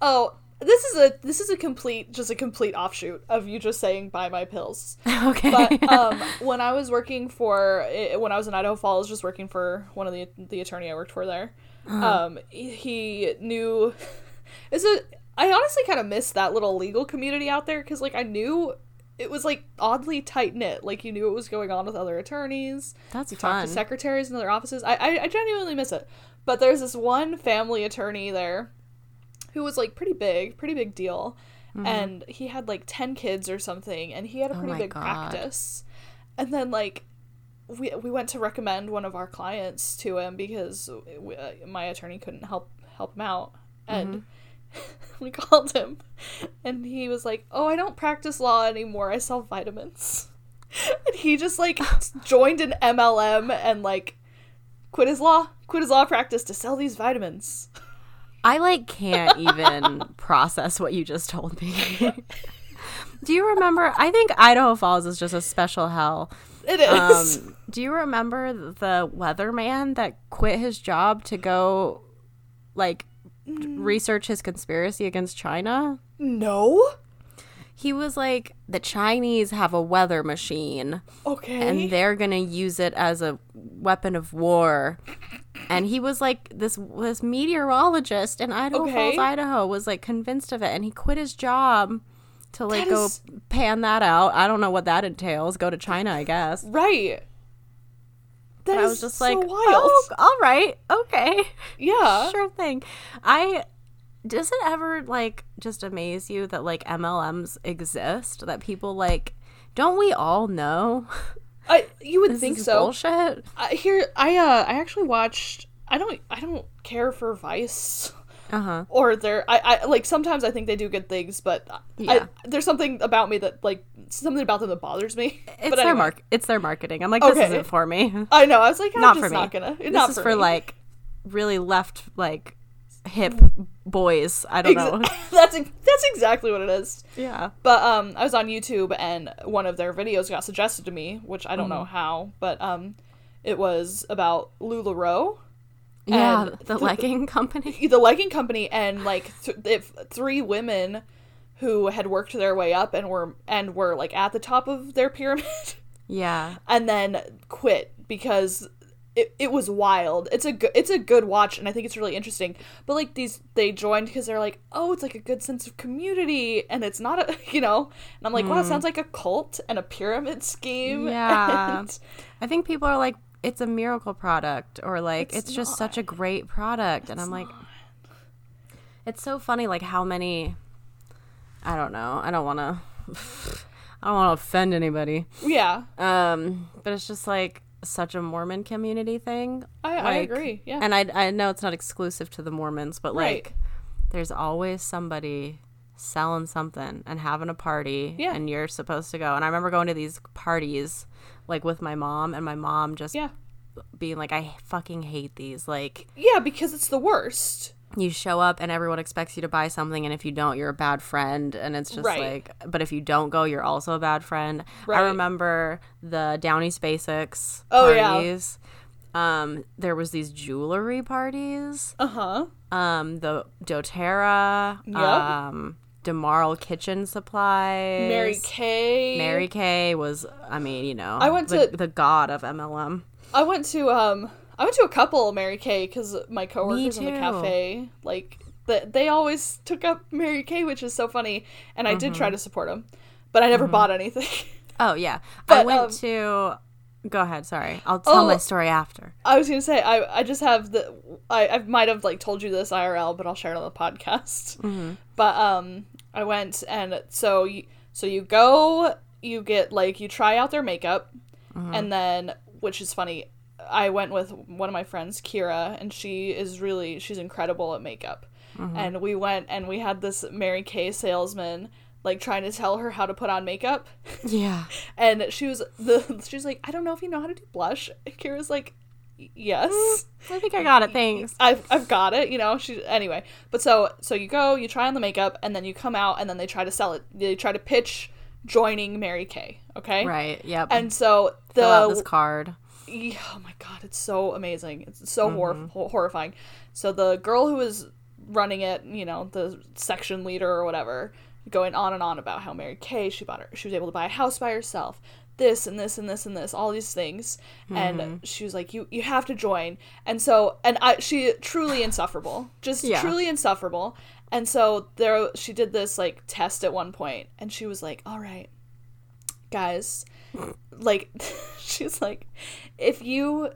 Oh, this is a this is a complete just a complete offshoot of you just saying buy my pills. okay. But um when I was working for when I was in Idaho Falls just working for one of the the attorney I worked for there. Um he, knew is it i honestly kind of miss that little legal community out there cuz like I knew it was like oddly tight knit. Like you knew what was going on with other attorneys. That's You talk fun. to secretaries in other offices. I, I I genuinely miss it. But there's this one family attorney there who was like pretty big, pretty big deal. And he had like 10 kids or something and he had a pretty Mm-hmm. Oh big God. practice. And then like we we went to recommend one of our clients to him because we, uh, my attorney couldn't help help him out. And Mm-hmm. we called him and he was like, "Oh, I don't practice law anymore. I sell vitamins." And he just like joined an MLM and like quit his law, quit his law practice to sell these vitamins. I like can't even process what you just told me. do you remember? I think Idaho Falls is just a special hell. It is. Um, do you remember the weatherman that quit his job to go, like, research his conspiracy against China? no. He was like, the Chinese have a weather machine Okay. and they're gonna use it as a weapon of war. And he was like this this meteorologist in Idaho Okay. Falls, Idaho, was like convinced of it, and he quit his job to like That go is- pan that out. I don't know what that entails. Go to China, I guess. right. That I was just so like, wild. oh, all right, okay, yeah. sure thing. I does it ever like just amaze you that like MLMs exist? That people like, don't we all know? I you would This think so. bullshit. I, here I uh I actually watched I don't I don't care for Vice Uh huh. or their I, I like sometimes I think they do good things but Yeah. I, there's something about me that like something about them that bothers me. It's but their mark. It's their marketing. I'm like, this Okay. isn't for me. I know. I was like, I'm not for me. not gonna. this not is for, for like really left, like hip boys. I don't know. That's that's exactly what it is. yeah. But um, I was on YouTube and one of their videos got suggested to me, which I don't Mm-hmm. know how, but um, it was about Lularoe, Yeah. The th- legging company. the legging company, and like th- if three women who had worked their way up and were and were like at the top of their pyramid Yeah. and then quit because it, it was wild. It's a good it's a good watch and I think it's really interesting. But like these they joined because they're like, "Oh, it's like a good sense of community." And it's not a, you know. And I'm like, "Wow, it sounds like a cult and a pyramid scheme." Hmm. Yeah. And- I think people are like, it's a miracle product, or like, it's, It's just such a great product. and I'm like, it's so funny, like, how many. I don't know. I don't want to. I don't want to offend anybody. yeah. Um, but it's just like such a Mormon community thing. I, I agree. Yeah. And I, I know it's not exclusive to the Mormons, but Right. like, there's always somebody selling something and having a party, Yeah. and you're supposed to go. And I remember going to these parties, like with my mom, and my mom just yeah. being like, "I fucking hate these." Like, Yeah, because it's the worst. You show up and everyone expects you to buy something, and if you don't, you're a bad friend. And it's just Right. like, but if you don't go, you're also a bad friend. Right. I remember the Down East Basics Oh, yeah. Um, there was these jewelry parties. Uh-huh. Um, the DoTerra. Yep. Um, Demarl Kitchen Supplies. Mary Kay. Mary Kay was, I mean, you know, I went the, to- the god of MLM. I went to um I went to a couple Mary Kay because my coworkers in the cafe like the, they always took up Mary Kay, which is so funny, and I did Mm-hmm. try to support them, but I never bought anything. Oh yeah, I went um, to. Go ahead. Sorry, I'll tell my Oh. story after. I was gonna say I I just have the I I might have like told you this IRL, but I'll share it on the podcast. But um, I went and so you so you go you get like you try out their makeup, and then which is funny. I went with one of my friends, Kira, and she is really she's incredible at makeup. Uh-huh. And we went and we had this Mary Kay salesman like trying to tell her how to put on makeup. Yeah. And she was the she's like, I don't know if you know how to do blush. And Kira's like, yes. Mm, I think I got it. Thanks. I've, I've got it, you know. She anyway, but so so you go, you try on the makeup, and then you come out, and then they try to sell it. They try to pitch joining Mary Kay, okay? Right. Yep. And so fill out the this card. Yeah, oh my god, it's so amazing. It's so hor- mm-hmm. hor- horrifying. So the girl who was running it, you know, the section leader or whatever, going on and on about how Mary Kay she bought her she was able to buy a house by herself. This and this and this and this, all these things, and mm-hmm. she was like, "You you have to join." And so, and I she truly insufferable, just Yeah. truly insufferable. And so there, she did this like test at one point, and she was like, "All right, guys, like she's like if you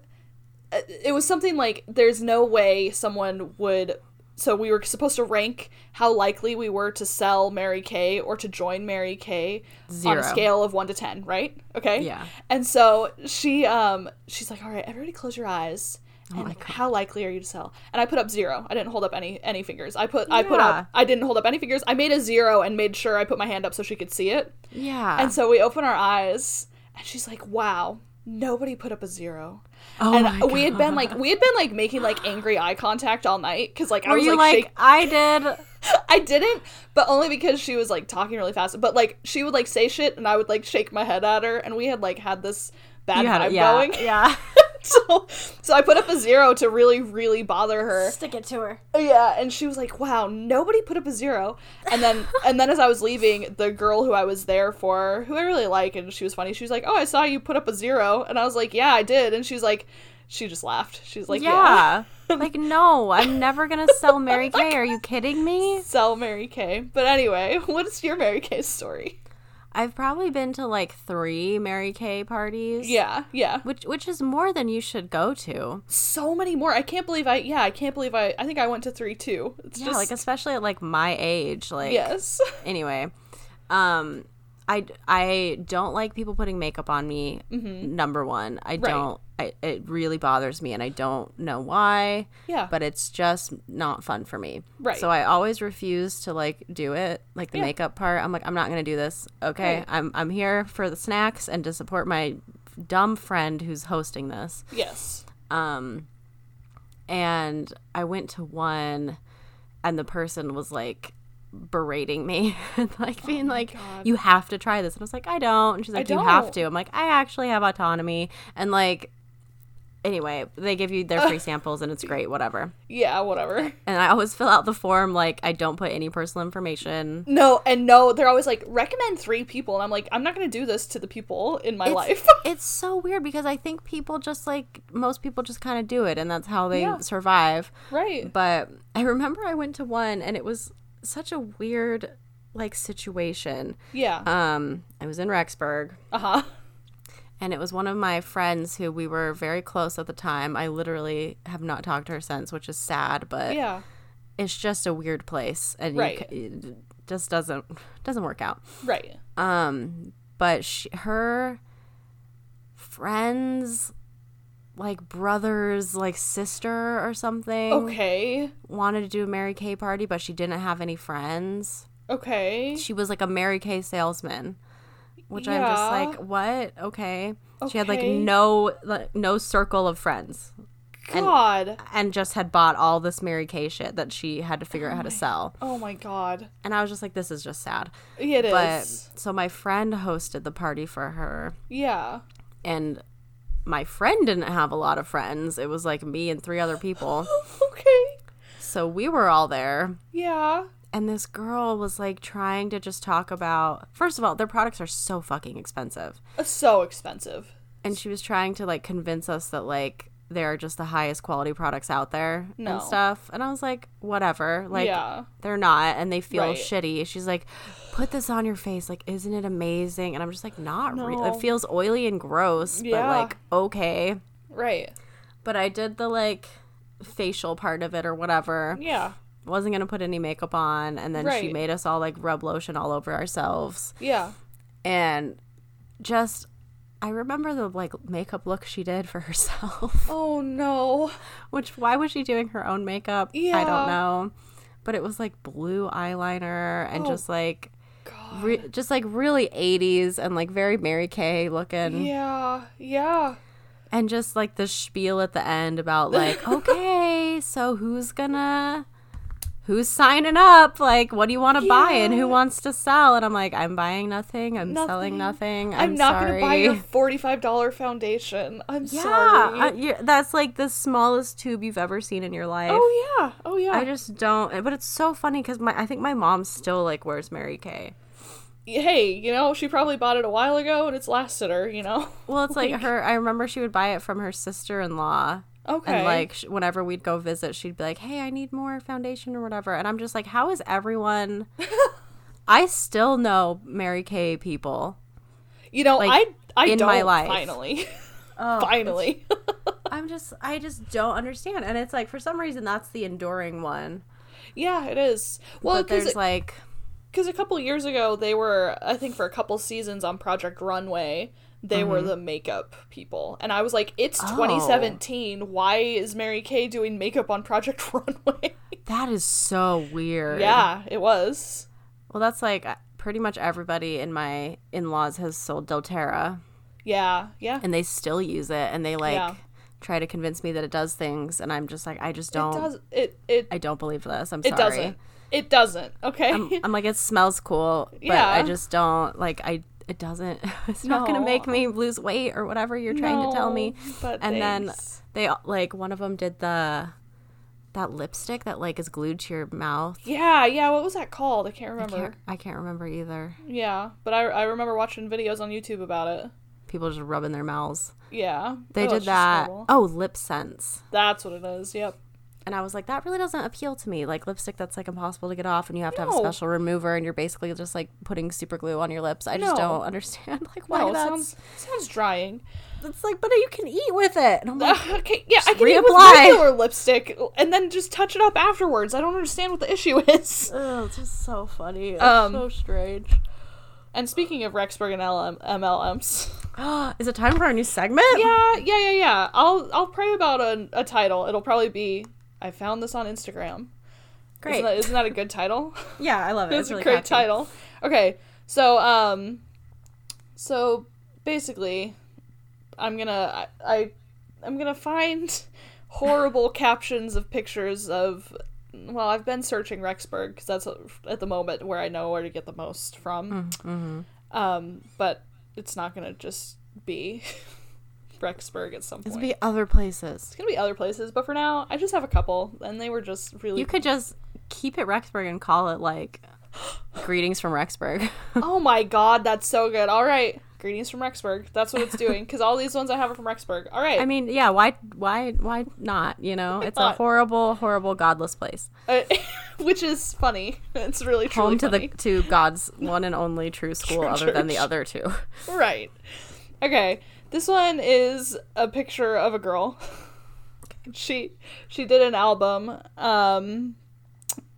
uh, it was something like there's no way someone would so we were supposed to rank how likely we were to sell Mary Kay or to join Mary Kay on a scale of 1 to 10, right? Okay? Yeah. And so she um she's like, "All right, everybody close your eyes." Oh how likely are you to sell? And I put up zero. I didn't hold up any any fingers. I put I put up I didn't hold up any fingers. I made a zero and made sure I put my hand up so she could see it. Yeah. And so we open our eyes, and she's like, "Wow, nobody put up a zero. oh and we had been like, we had been like making like angry eye contact all night because like I Were was you like, like, I did? I didn't, but only because she was like talking really fast. But like she would like say shit, and I would like shake my head at her, and we had like had this bad had vibe. Yeah. going. Yeah. so, so I put up a zero to really, really bother her. Stick it to her. Yeah, and she was like, "Wow, nobody put up a zero. And then, and then as I was leaving, the girl who I was there for, who I really like, and she was funny. She was like, "Oh, I saw you put up a zero. and I was like, "Yeah, I did." And she was like, she just laughed. She's like, "Yeah, Yeah. like, no, I'm never going to sell Mary Kay. Are you kidding me? sell Mary Kay." But anyway, what is your Mary Kay story? I've probably been to like three Mary Kay parties. Yeah, yeah, Which which is more than you should go to. so many more. I can't believe I. Yeah, I can't believe I. I think I went to three too. It's Yeah, just like especially at like my age. Like yes, anyway. Um I, I don't like people putting makeup on me. Mm-hmm. Number one, I don't. I, it really bothers me, and I don't know why. yeah, But it's just not fun for me. Right. So I always refuse to like do it, like the Yeah. makeup part. I'm like, I'm not gonna do this. Okay. Right. I'm I'm here for the snacks and to support my dumb friend who's hosting this. yes, Um, and I went to one, and the person was like berating me and like being like, Oh God. "You have to try this," and I was like, "I don't." And she's like, "You have don't. to." I'm like, "I actually have autonomy," and like. Anyway, they give you their free samples and it's great, whatever. Yeah, whatever. And I always fill out the form like I don't put any personal information. No, and no, they're always like recommend three people, and I'm like, I'm not gonna do this to the people in my It's, life. it's so weird because I think people just like most people just kind of do it and that's how they Yeah. survive. right. But I remember I went to one and it was such a weird like situation. Yeah. Um, I was in Rexburg Uh huh. And it was one of my friends who we were very close at the time. I literally have not talked to her since, which is sad, but Yeah. it's just a weird place and you Right. c- it just doesn't doesn't work out. Right. Um, but she, her friends, like brothers, like sister or something, Okay. wanted to do a Mary Kay party, but she didn't have any friends. Okay. She was like a Mary Kay salesman, which I'm just like, what? Okay. okay. She had like no like, no circle of friends. And- God. And just had bought all this Mary Kay shit that she had to figure out how to oh sell. Oh my God. And I was just like, this is just sad. It is. But so my friend hosted the party for her, yeah. and my friend didn't have a lot of friends. It was like me and three other people. okay. So we were all there. Yeah. And this girl was like trying to just talk about first of all, their products are so fucking expensive. Uh, so expensive. And she was trying to like convince us that like they're just the highest quality products out there No. and stuff. And I was like, whatever. Like yeah. they're not and they feel Right. shitty. She's like, put this on your face. Like, isn't it amazing? And I'm just like, not really. It feels oily and gross, but Yeah. like, okay. Right. But I did the like facial part of it or whatever. Yeah. Wasn't going to put any makeup on. And then she made us all like rub lotion all over ourselves. Yeah. And just, I remember the like makeup look she did for herself. Oh no. Which, why was she doing her own makeup? Yeah, I don't know. But it was like blue eyeliner and Oh, just like, re- just like really 80s and like very Mary Kay looking. yeah. Yeah. And just like the spiel at the end about like, okay, so who's gonna. Who's signing up? Like, what do you want to buy and who wants to sell? And I'm like, I'm buying nothing. I'm selling Nothing. nothing. I'm, I'm, not gonna buy your forty-five dollar foundation. I'm Yeah, sorry. uh, that's like the smallest tube you've ever seen in your life. oh yeah. Oh yeah. I just don't. But it's so funny because my I think my mom still like wears Mary Kay. hey, you know, she probably bought it a while ago and it's lasted her. You know. Well, it's like, her. I remember she would buy it from her sister in law. Okay. And like sh- whenever we'd go visit, she'd be like, "Hey, I need more foundation or whatever." And I'm just like, "How is everyone?" I still know Mary Kay people. you know, like, I I in don't my life. finally. Oh, finally. I'm just, I just don't understand. And it's like for some reason that's the enduring one. yeah, it is. Well, because there's like, because a couple years ago they were i think for a couple seasons on project runway they were the makeup people and i was like it's Mm-hmm. Oh. 2017 why is mary kay doing makeup on project runway that is so weird. yeah it was Well, that's like uh, pretty much everybody in my in-laws has sold DoTerra, yeah yeah and they still use it, and they like Yeah. try to convince me that it does things, and I'm just like, I just don't, does it it I don't believe this. I'm it sorry. It doesn't it doesn't okay I'm, I'm like, it smells cool, but Yeah. I just don't like. I it doesn't. It's not gonna make me lose weight or whatever you're trying to tell me. But And then they like one of them did the that lipstick that like is glued to your mouth. yeah yeah what was that called i can't I remember can't, I can't remember either. yeah but I, I remember watching videos on youtube about it People just rubbing their mouths. yeah They Oh, did that. Oh, LipSense. that's what it is yep And I was like, that really doesn't appeal to me. Like lipstick that's like impossible to get off, and you have to have a special remover, and you're basically just like putting super glue on your lips. I just No. don't understand like why no, it that's. sounds sounds drying. It's like, but you can eat with it. And I'm like, okay, yeah, I can eat with reapply. regular lipstick and then just touch it up afterwards. I don't understand what the issue is. oh, it's just so funny. It's Um, so strange. And speaking of Rexburg and LM- MLMs, Is it time for our new segment? yeah, yeah, yeah, yeah. I'll I'll pray about a, a title. It'll probably be I found this on Instagram. Great. Isn't that, isn't that a good title? yeah, I love it. It's It's, really a great catchy. title. Okay, so um, so basically, I'm gonna I, I I'm gonna find horrible captions of pictures of. Well, I've been searching Rexburg because that's at the moment where I know where to get the most from. Mm-hmm. Um, but it's not gonna just be Rexburg at some point. It's gonna be other places. It's gonna be other places, but for now, I just have a couple, and they were just really. You could just keep it Rexburg and call it like greetings from Rexburg. oh my god, that's so good. All right, greetings from Rexburg. That's what it's doing because all these ones I have are from Rexburg. All right, I mean, yeah, why why why not? You know, it's a horrible, horrible, godless place. Uh, which is funny. It's really Home to funny. the to God's one and only true school, other than the other two. Right. Okay. This one is a picture of a girl. She she did an album um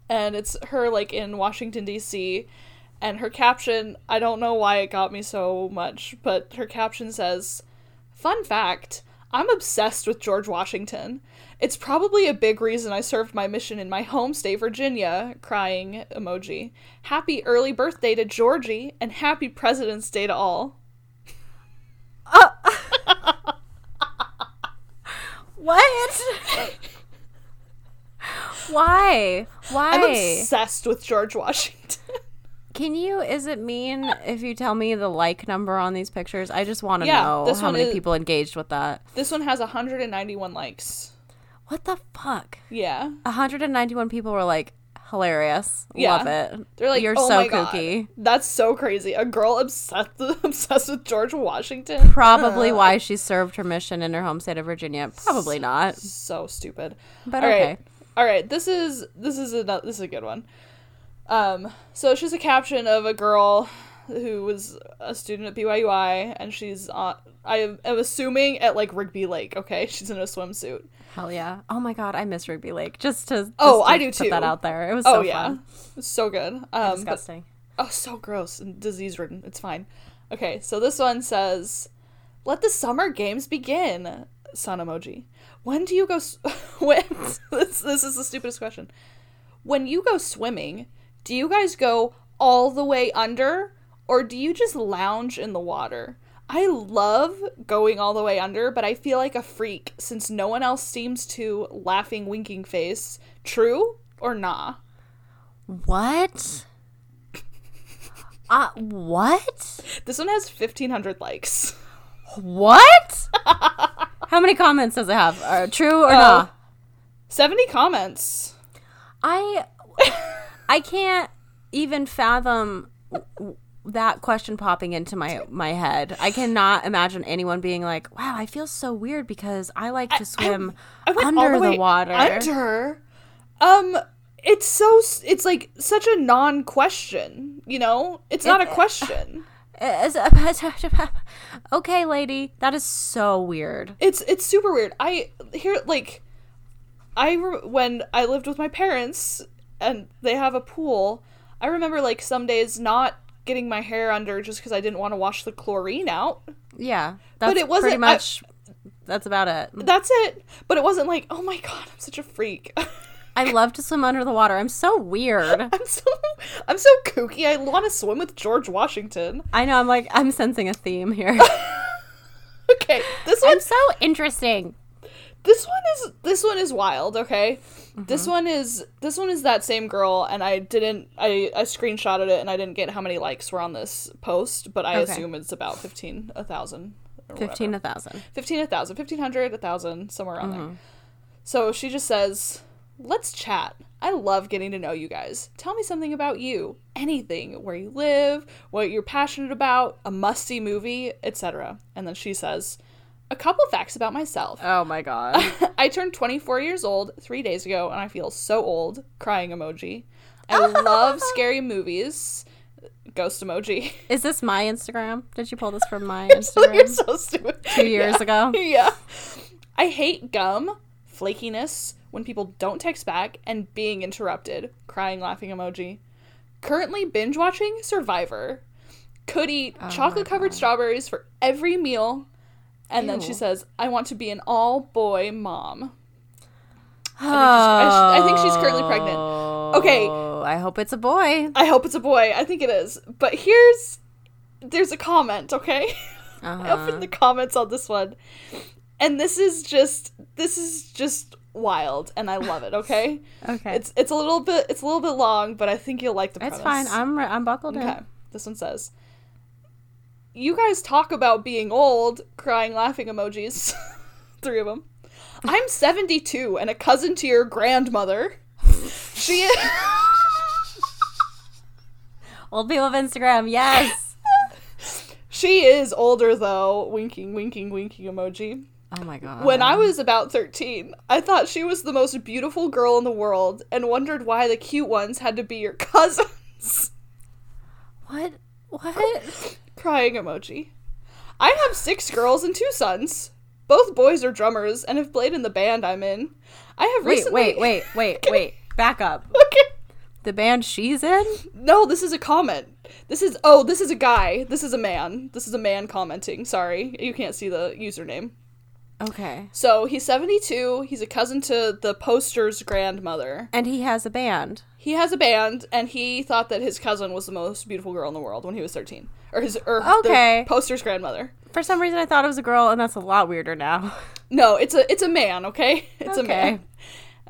and it's her like in Washington DC and her caption, I don't know why it got me so much, but her caption says, "Fun fact, I'm obsessed with George Washington. It's probably a big reason I served my mission in my home state, Virginia." Crying emoji. Happy early birthday to Georgie and happy President's Day to all. What? Why? Why? I'm obsessed with George Washington. Can you? Is it mean if you tell me the like number on these pictures? I just want to Yeah, know how many is- people engaged with that. this one has 191 likes. What the fuck? Yeah. 191 people were like hilarious. Yeah. Love it. They're like, you're oh so my God. kooky. That's so crazy. A girl obsessed obsessed with George Washington. Probably why she served her mission in her home state of Virginia. Probably not. So stupid. But All right. okay. All right. This is this is a this is a good one. Um. So it's just a caption of a girl who was a student at BYUI, and she's on. I am assuming at like Rigby Lake. Okay, she's in a swimsuit. Hell yeah. Oh my god, I miss Rigby Lake. Just to just Oh, to I do put too. that out there. It was Oh so yeah, fun. it's so good. Um, but- Disgusting. Oh, so gross and disease ridden. It's fine. Okay, so this one says, "Let the summer games begin." Sun emoji. When do you go? S- when this this is the stupidest question. When you go swimming, do you guys go all the way under, or do you just lounge in the water? I love going all the way under, but I feel like a freak since no one else seems to. Laughing, winking face. True or nah? What? Uh, what? This one has fifteen hundred likes. What? How many comments does it have? Uh, true or Uh, not? 70 comments. I I can't even fathom that question popping into my my head. I cannot imagine anyone being like, "Wow, I feel so weird because I like to swim I went under all the, the, water." Under. Um it's so it's like such a non-question, you know? It's not a question. Okay, lady, that is so weird. It's it's super weird. I hear like I re- when I lived with my parents and they have a pool, I remember like some days not getting my hair under just cuz I didn't want to wash the chlorine out. Yeah, that's it wasn't- pretty I- that's about it. That's it. But it wasn't like, "Oh my god, I'm such a freak." I love to swim under the water. I'm so weird. I'm so I'm so kooky. I want to swim with George Washington. I know. I'm like I'm sensing a theme here. Okay, this I'm one's so interesting. This one is this one is wild. Okay, this one is this one is that same girl, and I didn't I I screenshotted it, and I didn't get how many likes were on this post, but I Okay. assume it's about fifteen a thousand. Fifteen whatever. a thousand. 15 a thousand 1500 a thousand somewhere around Mm-hmm. there so she just says let's chat i love getting to know you guys tell me something about you anything where you live what you're passionate about a musty movie etc and then she says a couple facts about myself Oh my god. i turned 24 years old three days ago and i feel so old crying emoji i love scary movies ghost emoji Is this my Instagram? Did you pull this from my you're Instagram? so stupid Two years ago? yeah. I hate gum, flakiness, when people don't text back, and being interrupted. Crying, laughing emoji. Currently binge watching Survivor. Could eat Oh chocolate covered strawberries for every meal. And then she says, I want to be an all boy mom. I think, she's, I, sh- I think she's currently pregnant. Okay. Oh, I hope it's a boy. I hope it's a boy. I think it is. But here's. There's a comment, okay? I Uh-huh. opened the comments on this one. And this is just this is just wild and I love it, okay? Okay. It's it's a little bit it's a little bit long, but I think you'll like the It's premise. fine. I'm re- I'm buckled in. Okay. This one says you guys talk about being old, crying, laughing emojis. Three of them. I'm 72 and a cousin to your grandmother. She is. Old people of Instagram, yes. she is older though. Winking, winking, winking emoji. oh my god. When I was about 13, I thought she was the most beautiful girl in the world and wondered why the cute ones had to be your cousins. what? What? Crying emoji. I have six girls and two sons. Both boys are drummers and have played in the band I'm in. I have Wait, recently. wait, wait, wait, wait. Back up. Okay. The band she's in? No, this is a comment. This is oh, this is a guy. This is a man. This is a man commenting. Sorry, you can't see the username. Okay. So he's 72. He's a cousin to the poster's grandmother. And he has a band. He has a band, and he thought that his cousin was the most beautiful girl in the world when he was 13, or his or Okay. the poster's grandmother. For some reason I thought it was a girl, and that's a lot weirder now. No, it's a it's a man. Okay, it's a man.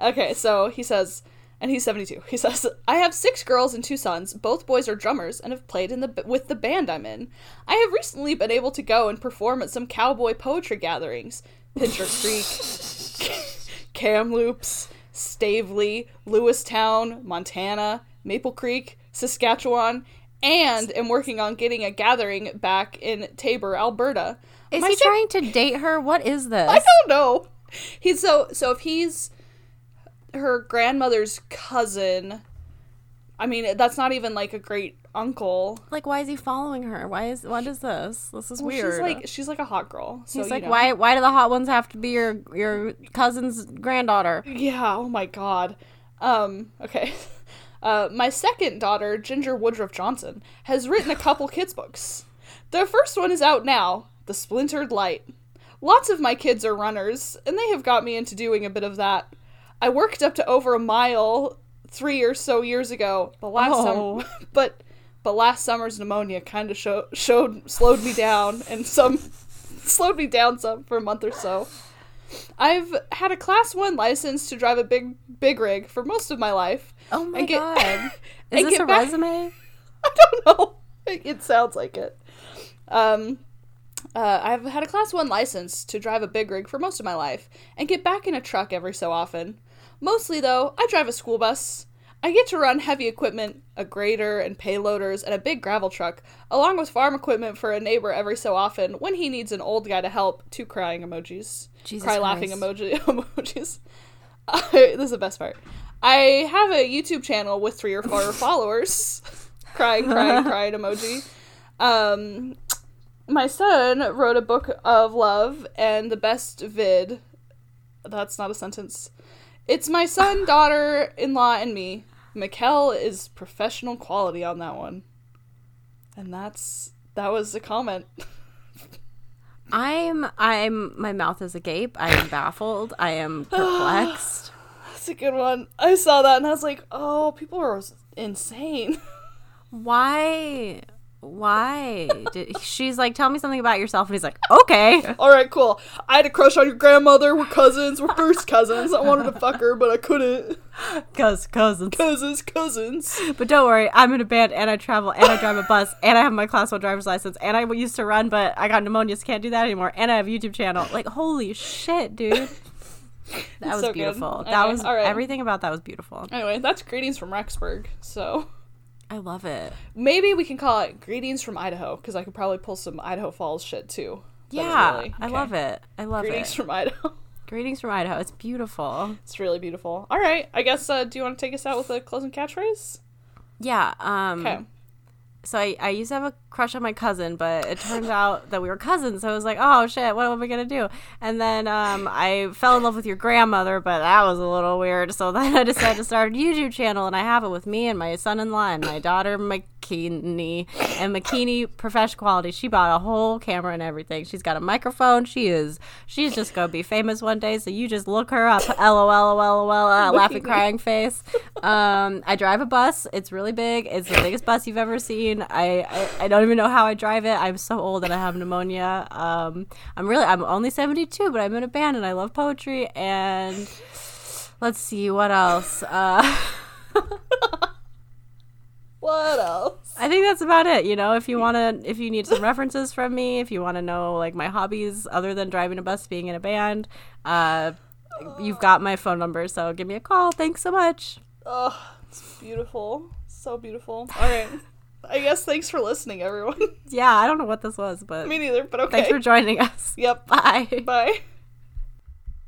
Okay, so he says, and he's 72. He says, "I have six girls and two sons. Both boys are drummers and have played in the with the band I'm in. I have recently been able to go and perform at some cowboy poetry gatherings, Pincher Creek, Kamloops, Stavely, Lewistown, Montana, Maple Creek, Saskatchewan." And am working on getting a gathering back in Taber, Alberta. Is My he trying to date her? What is this? I don't know. He's so so if he's her grandmother's cousin, I mean that's not even like a great uncle. Like, why is he following her? Why is what is this? This is Well, weird. She's like she's like a hot girl. So, He's like, know. why? Why do the hot ones have to be your your cousin's granddaughter? Yeah. Oh my god. Um. Okay. Uh, my second daughter, Ginger Woodruff Johnson, has written a couple kids books. The first one is out now, The Splintered Light. Lots of my kids are runners, and they have got me into doing a bit of that. I worked up to over a mile three or so years ago, but last Oh. summer, but but last summer's pneumonia kind of show, showed slowed me down, and some slowed me down some for a month or so. I've had a class one license to drive a big big rig for most of my life. Oh my get- god! Is this a back- resume? I don't know. It sounds like it. Um, uh, I've had a class one license to drive a big rig for most of my life and get back in a truck every so often. Mostly, though, I drive a school bus. I get to run heavy equipment, a grader and payloaders, and a big gravel truck, along with farm equipment for a neighbor every so often when he needs an old guy to help. Two crying emojis. Jesus Cry laughing emoji emojis. This is the best part. I have a YouTube channel with three or four followers. crying, crying, crying emoji. Um, my son wrote a book of love and the best vid. That's not a sentence. It's my son, daughter, in law, and me. Mikkel is professional quality on that one. And that's that was the comment. I'm I'm my mouth is agape. I am baffled. I am perplexed. That's a good one. I saw that and I was like, oh, people are insane. Why? Why? Did, she's like, tell me something about yourself, and he's like, okay. All right, cool. I had a crush on your grandmother. We're cousins. We're first cousins. I wanted to fuck her, but I couldn't. Cause cousins. Cousins, cousins. But don't worry, I'm in a band and I travel and I drive a bus and I have my class one driver's license and I used to run, but I got pneumonia, so can't do that anymore. And I have a YouTube channel. Like, holy shit, dude. That was so good. beautiful. That Anyway, was right. everything about that was beautiful. Anyway, that's greetings from Rexburg. So I love it. maybe we can call it greetings from Idaho because I could probably pull some Idaho Falls shit too. Yeah, I love it. I love Greetings it. from Idaho. Greetings from Idaho. It's beautiful. It's really beautiful. All right, I guess. Uh, do you want to take us out with a closing catchphrase? Yeah. Um. Okay. so I, I used to have a crush on my cousin, but it turns out that we were cousins. So I was like, oh shit, what am I gonna do? And then um, I fell in love with your grandmother, but that was a little weird. So then I decided to start a YouTube channel, and I have it with me and my son-in-law and my daughter McKinney and McKinney Professional Quality. She bought a whole camera and everything. She's got a microphone. She is she's just gonna be famous one day. So you just look her up. LOL, LOL, LOL, uh, laughing, crying face. Um, I drive a bus. It's really big. It's the biggest bus you've ever seen. I, I I don't even know how I drive it. I'm so old and I have pneumonia. Um, I'm really I'm only 72, but I'm in a band and I love poetry. And let's see what else. Uh, What else? I think that's about it. You know, if you want to, if you need some references from me, if you want to know like my hobbies other than driving a bus, being in a band, uh, you've got my phone number. So give me a call. Thanks so much. Oh, it's beautiful. So beautiful. All right. I guess thanks for listening, everyone. Yeah, I don't know what this was, but Me neither, but okay. thanks for joining us. Yep. Bye. Bye.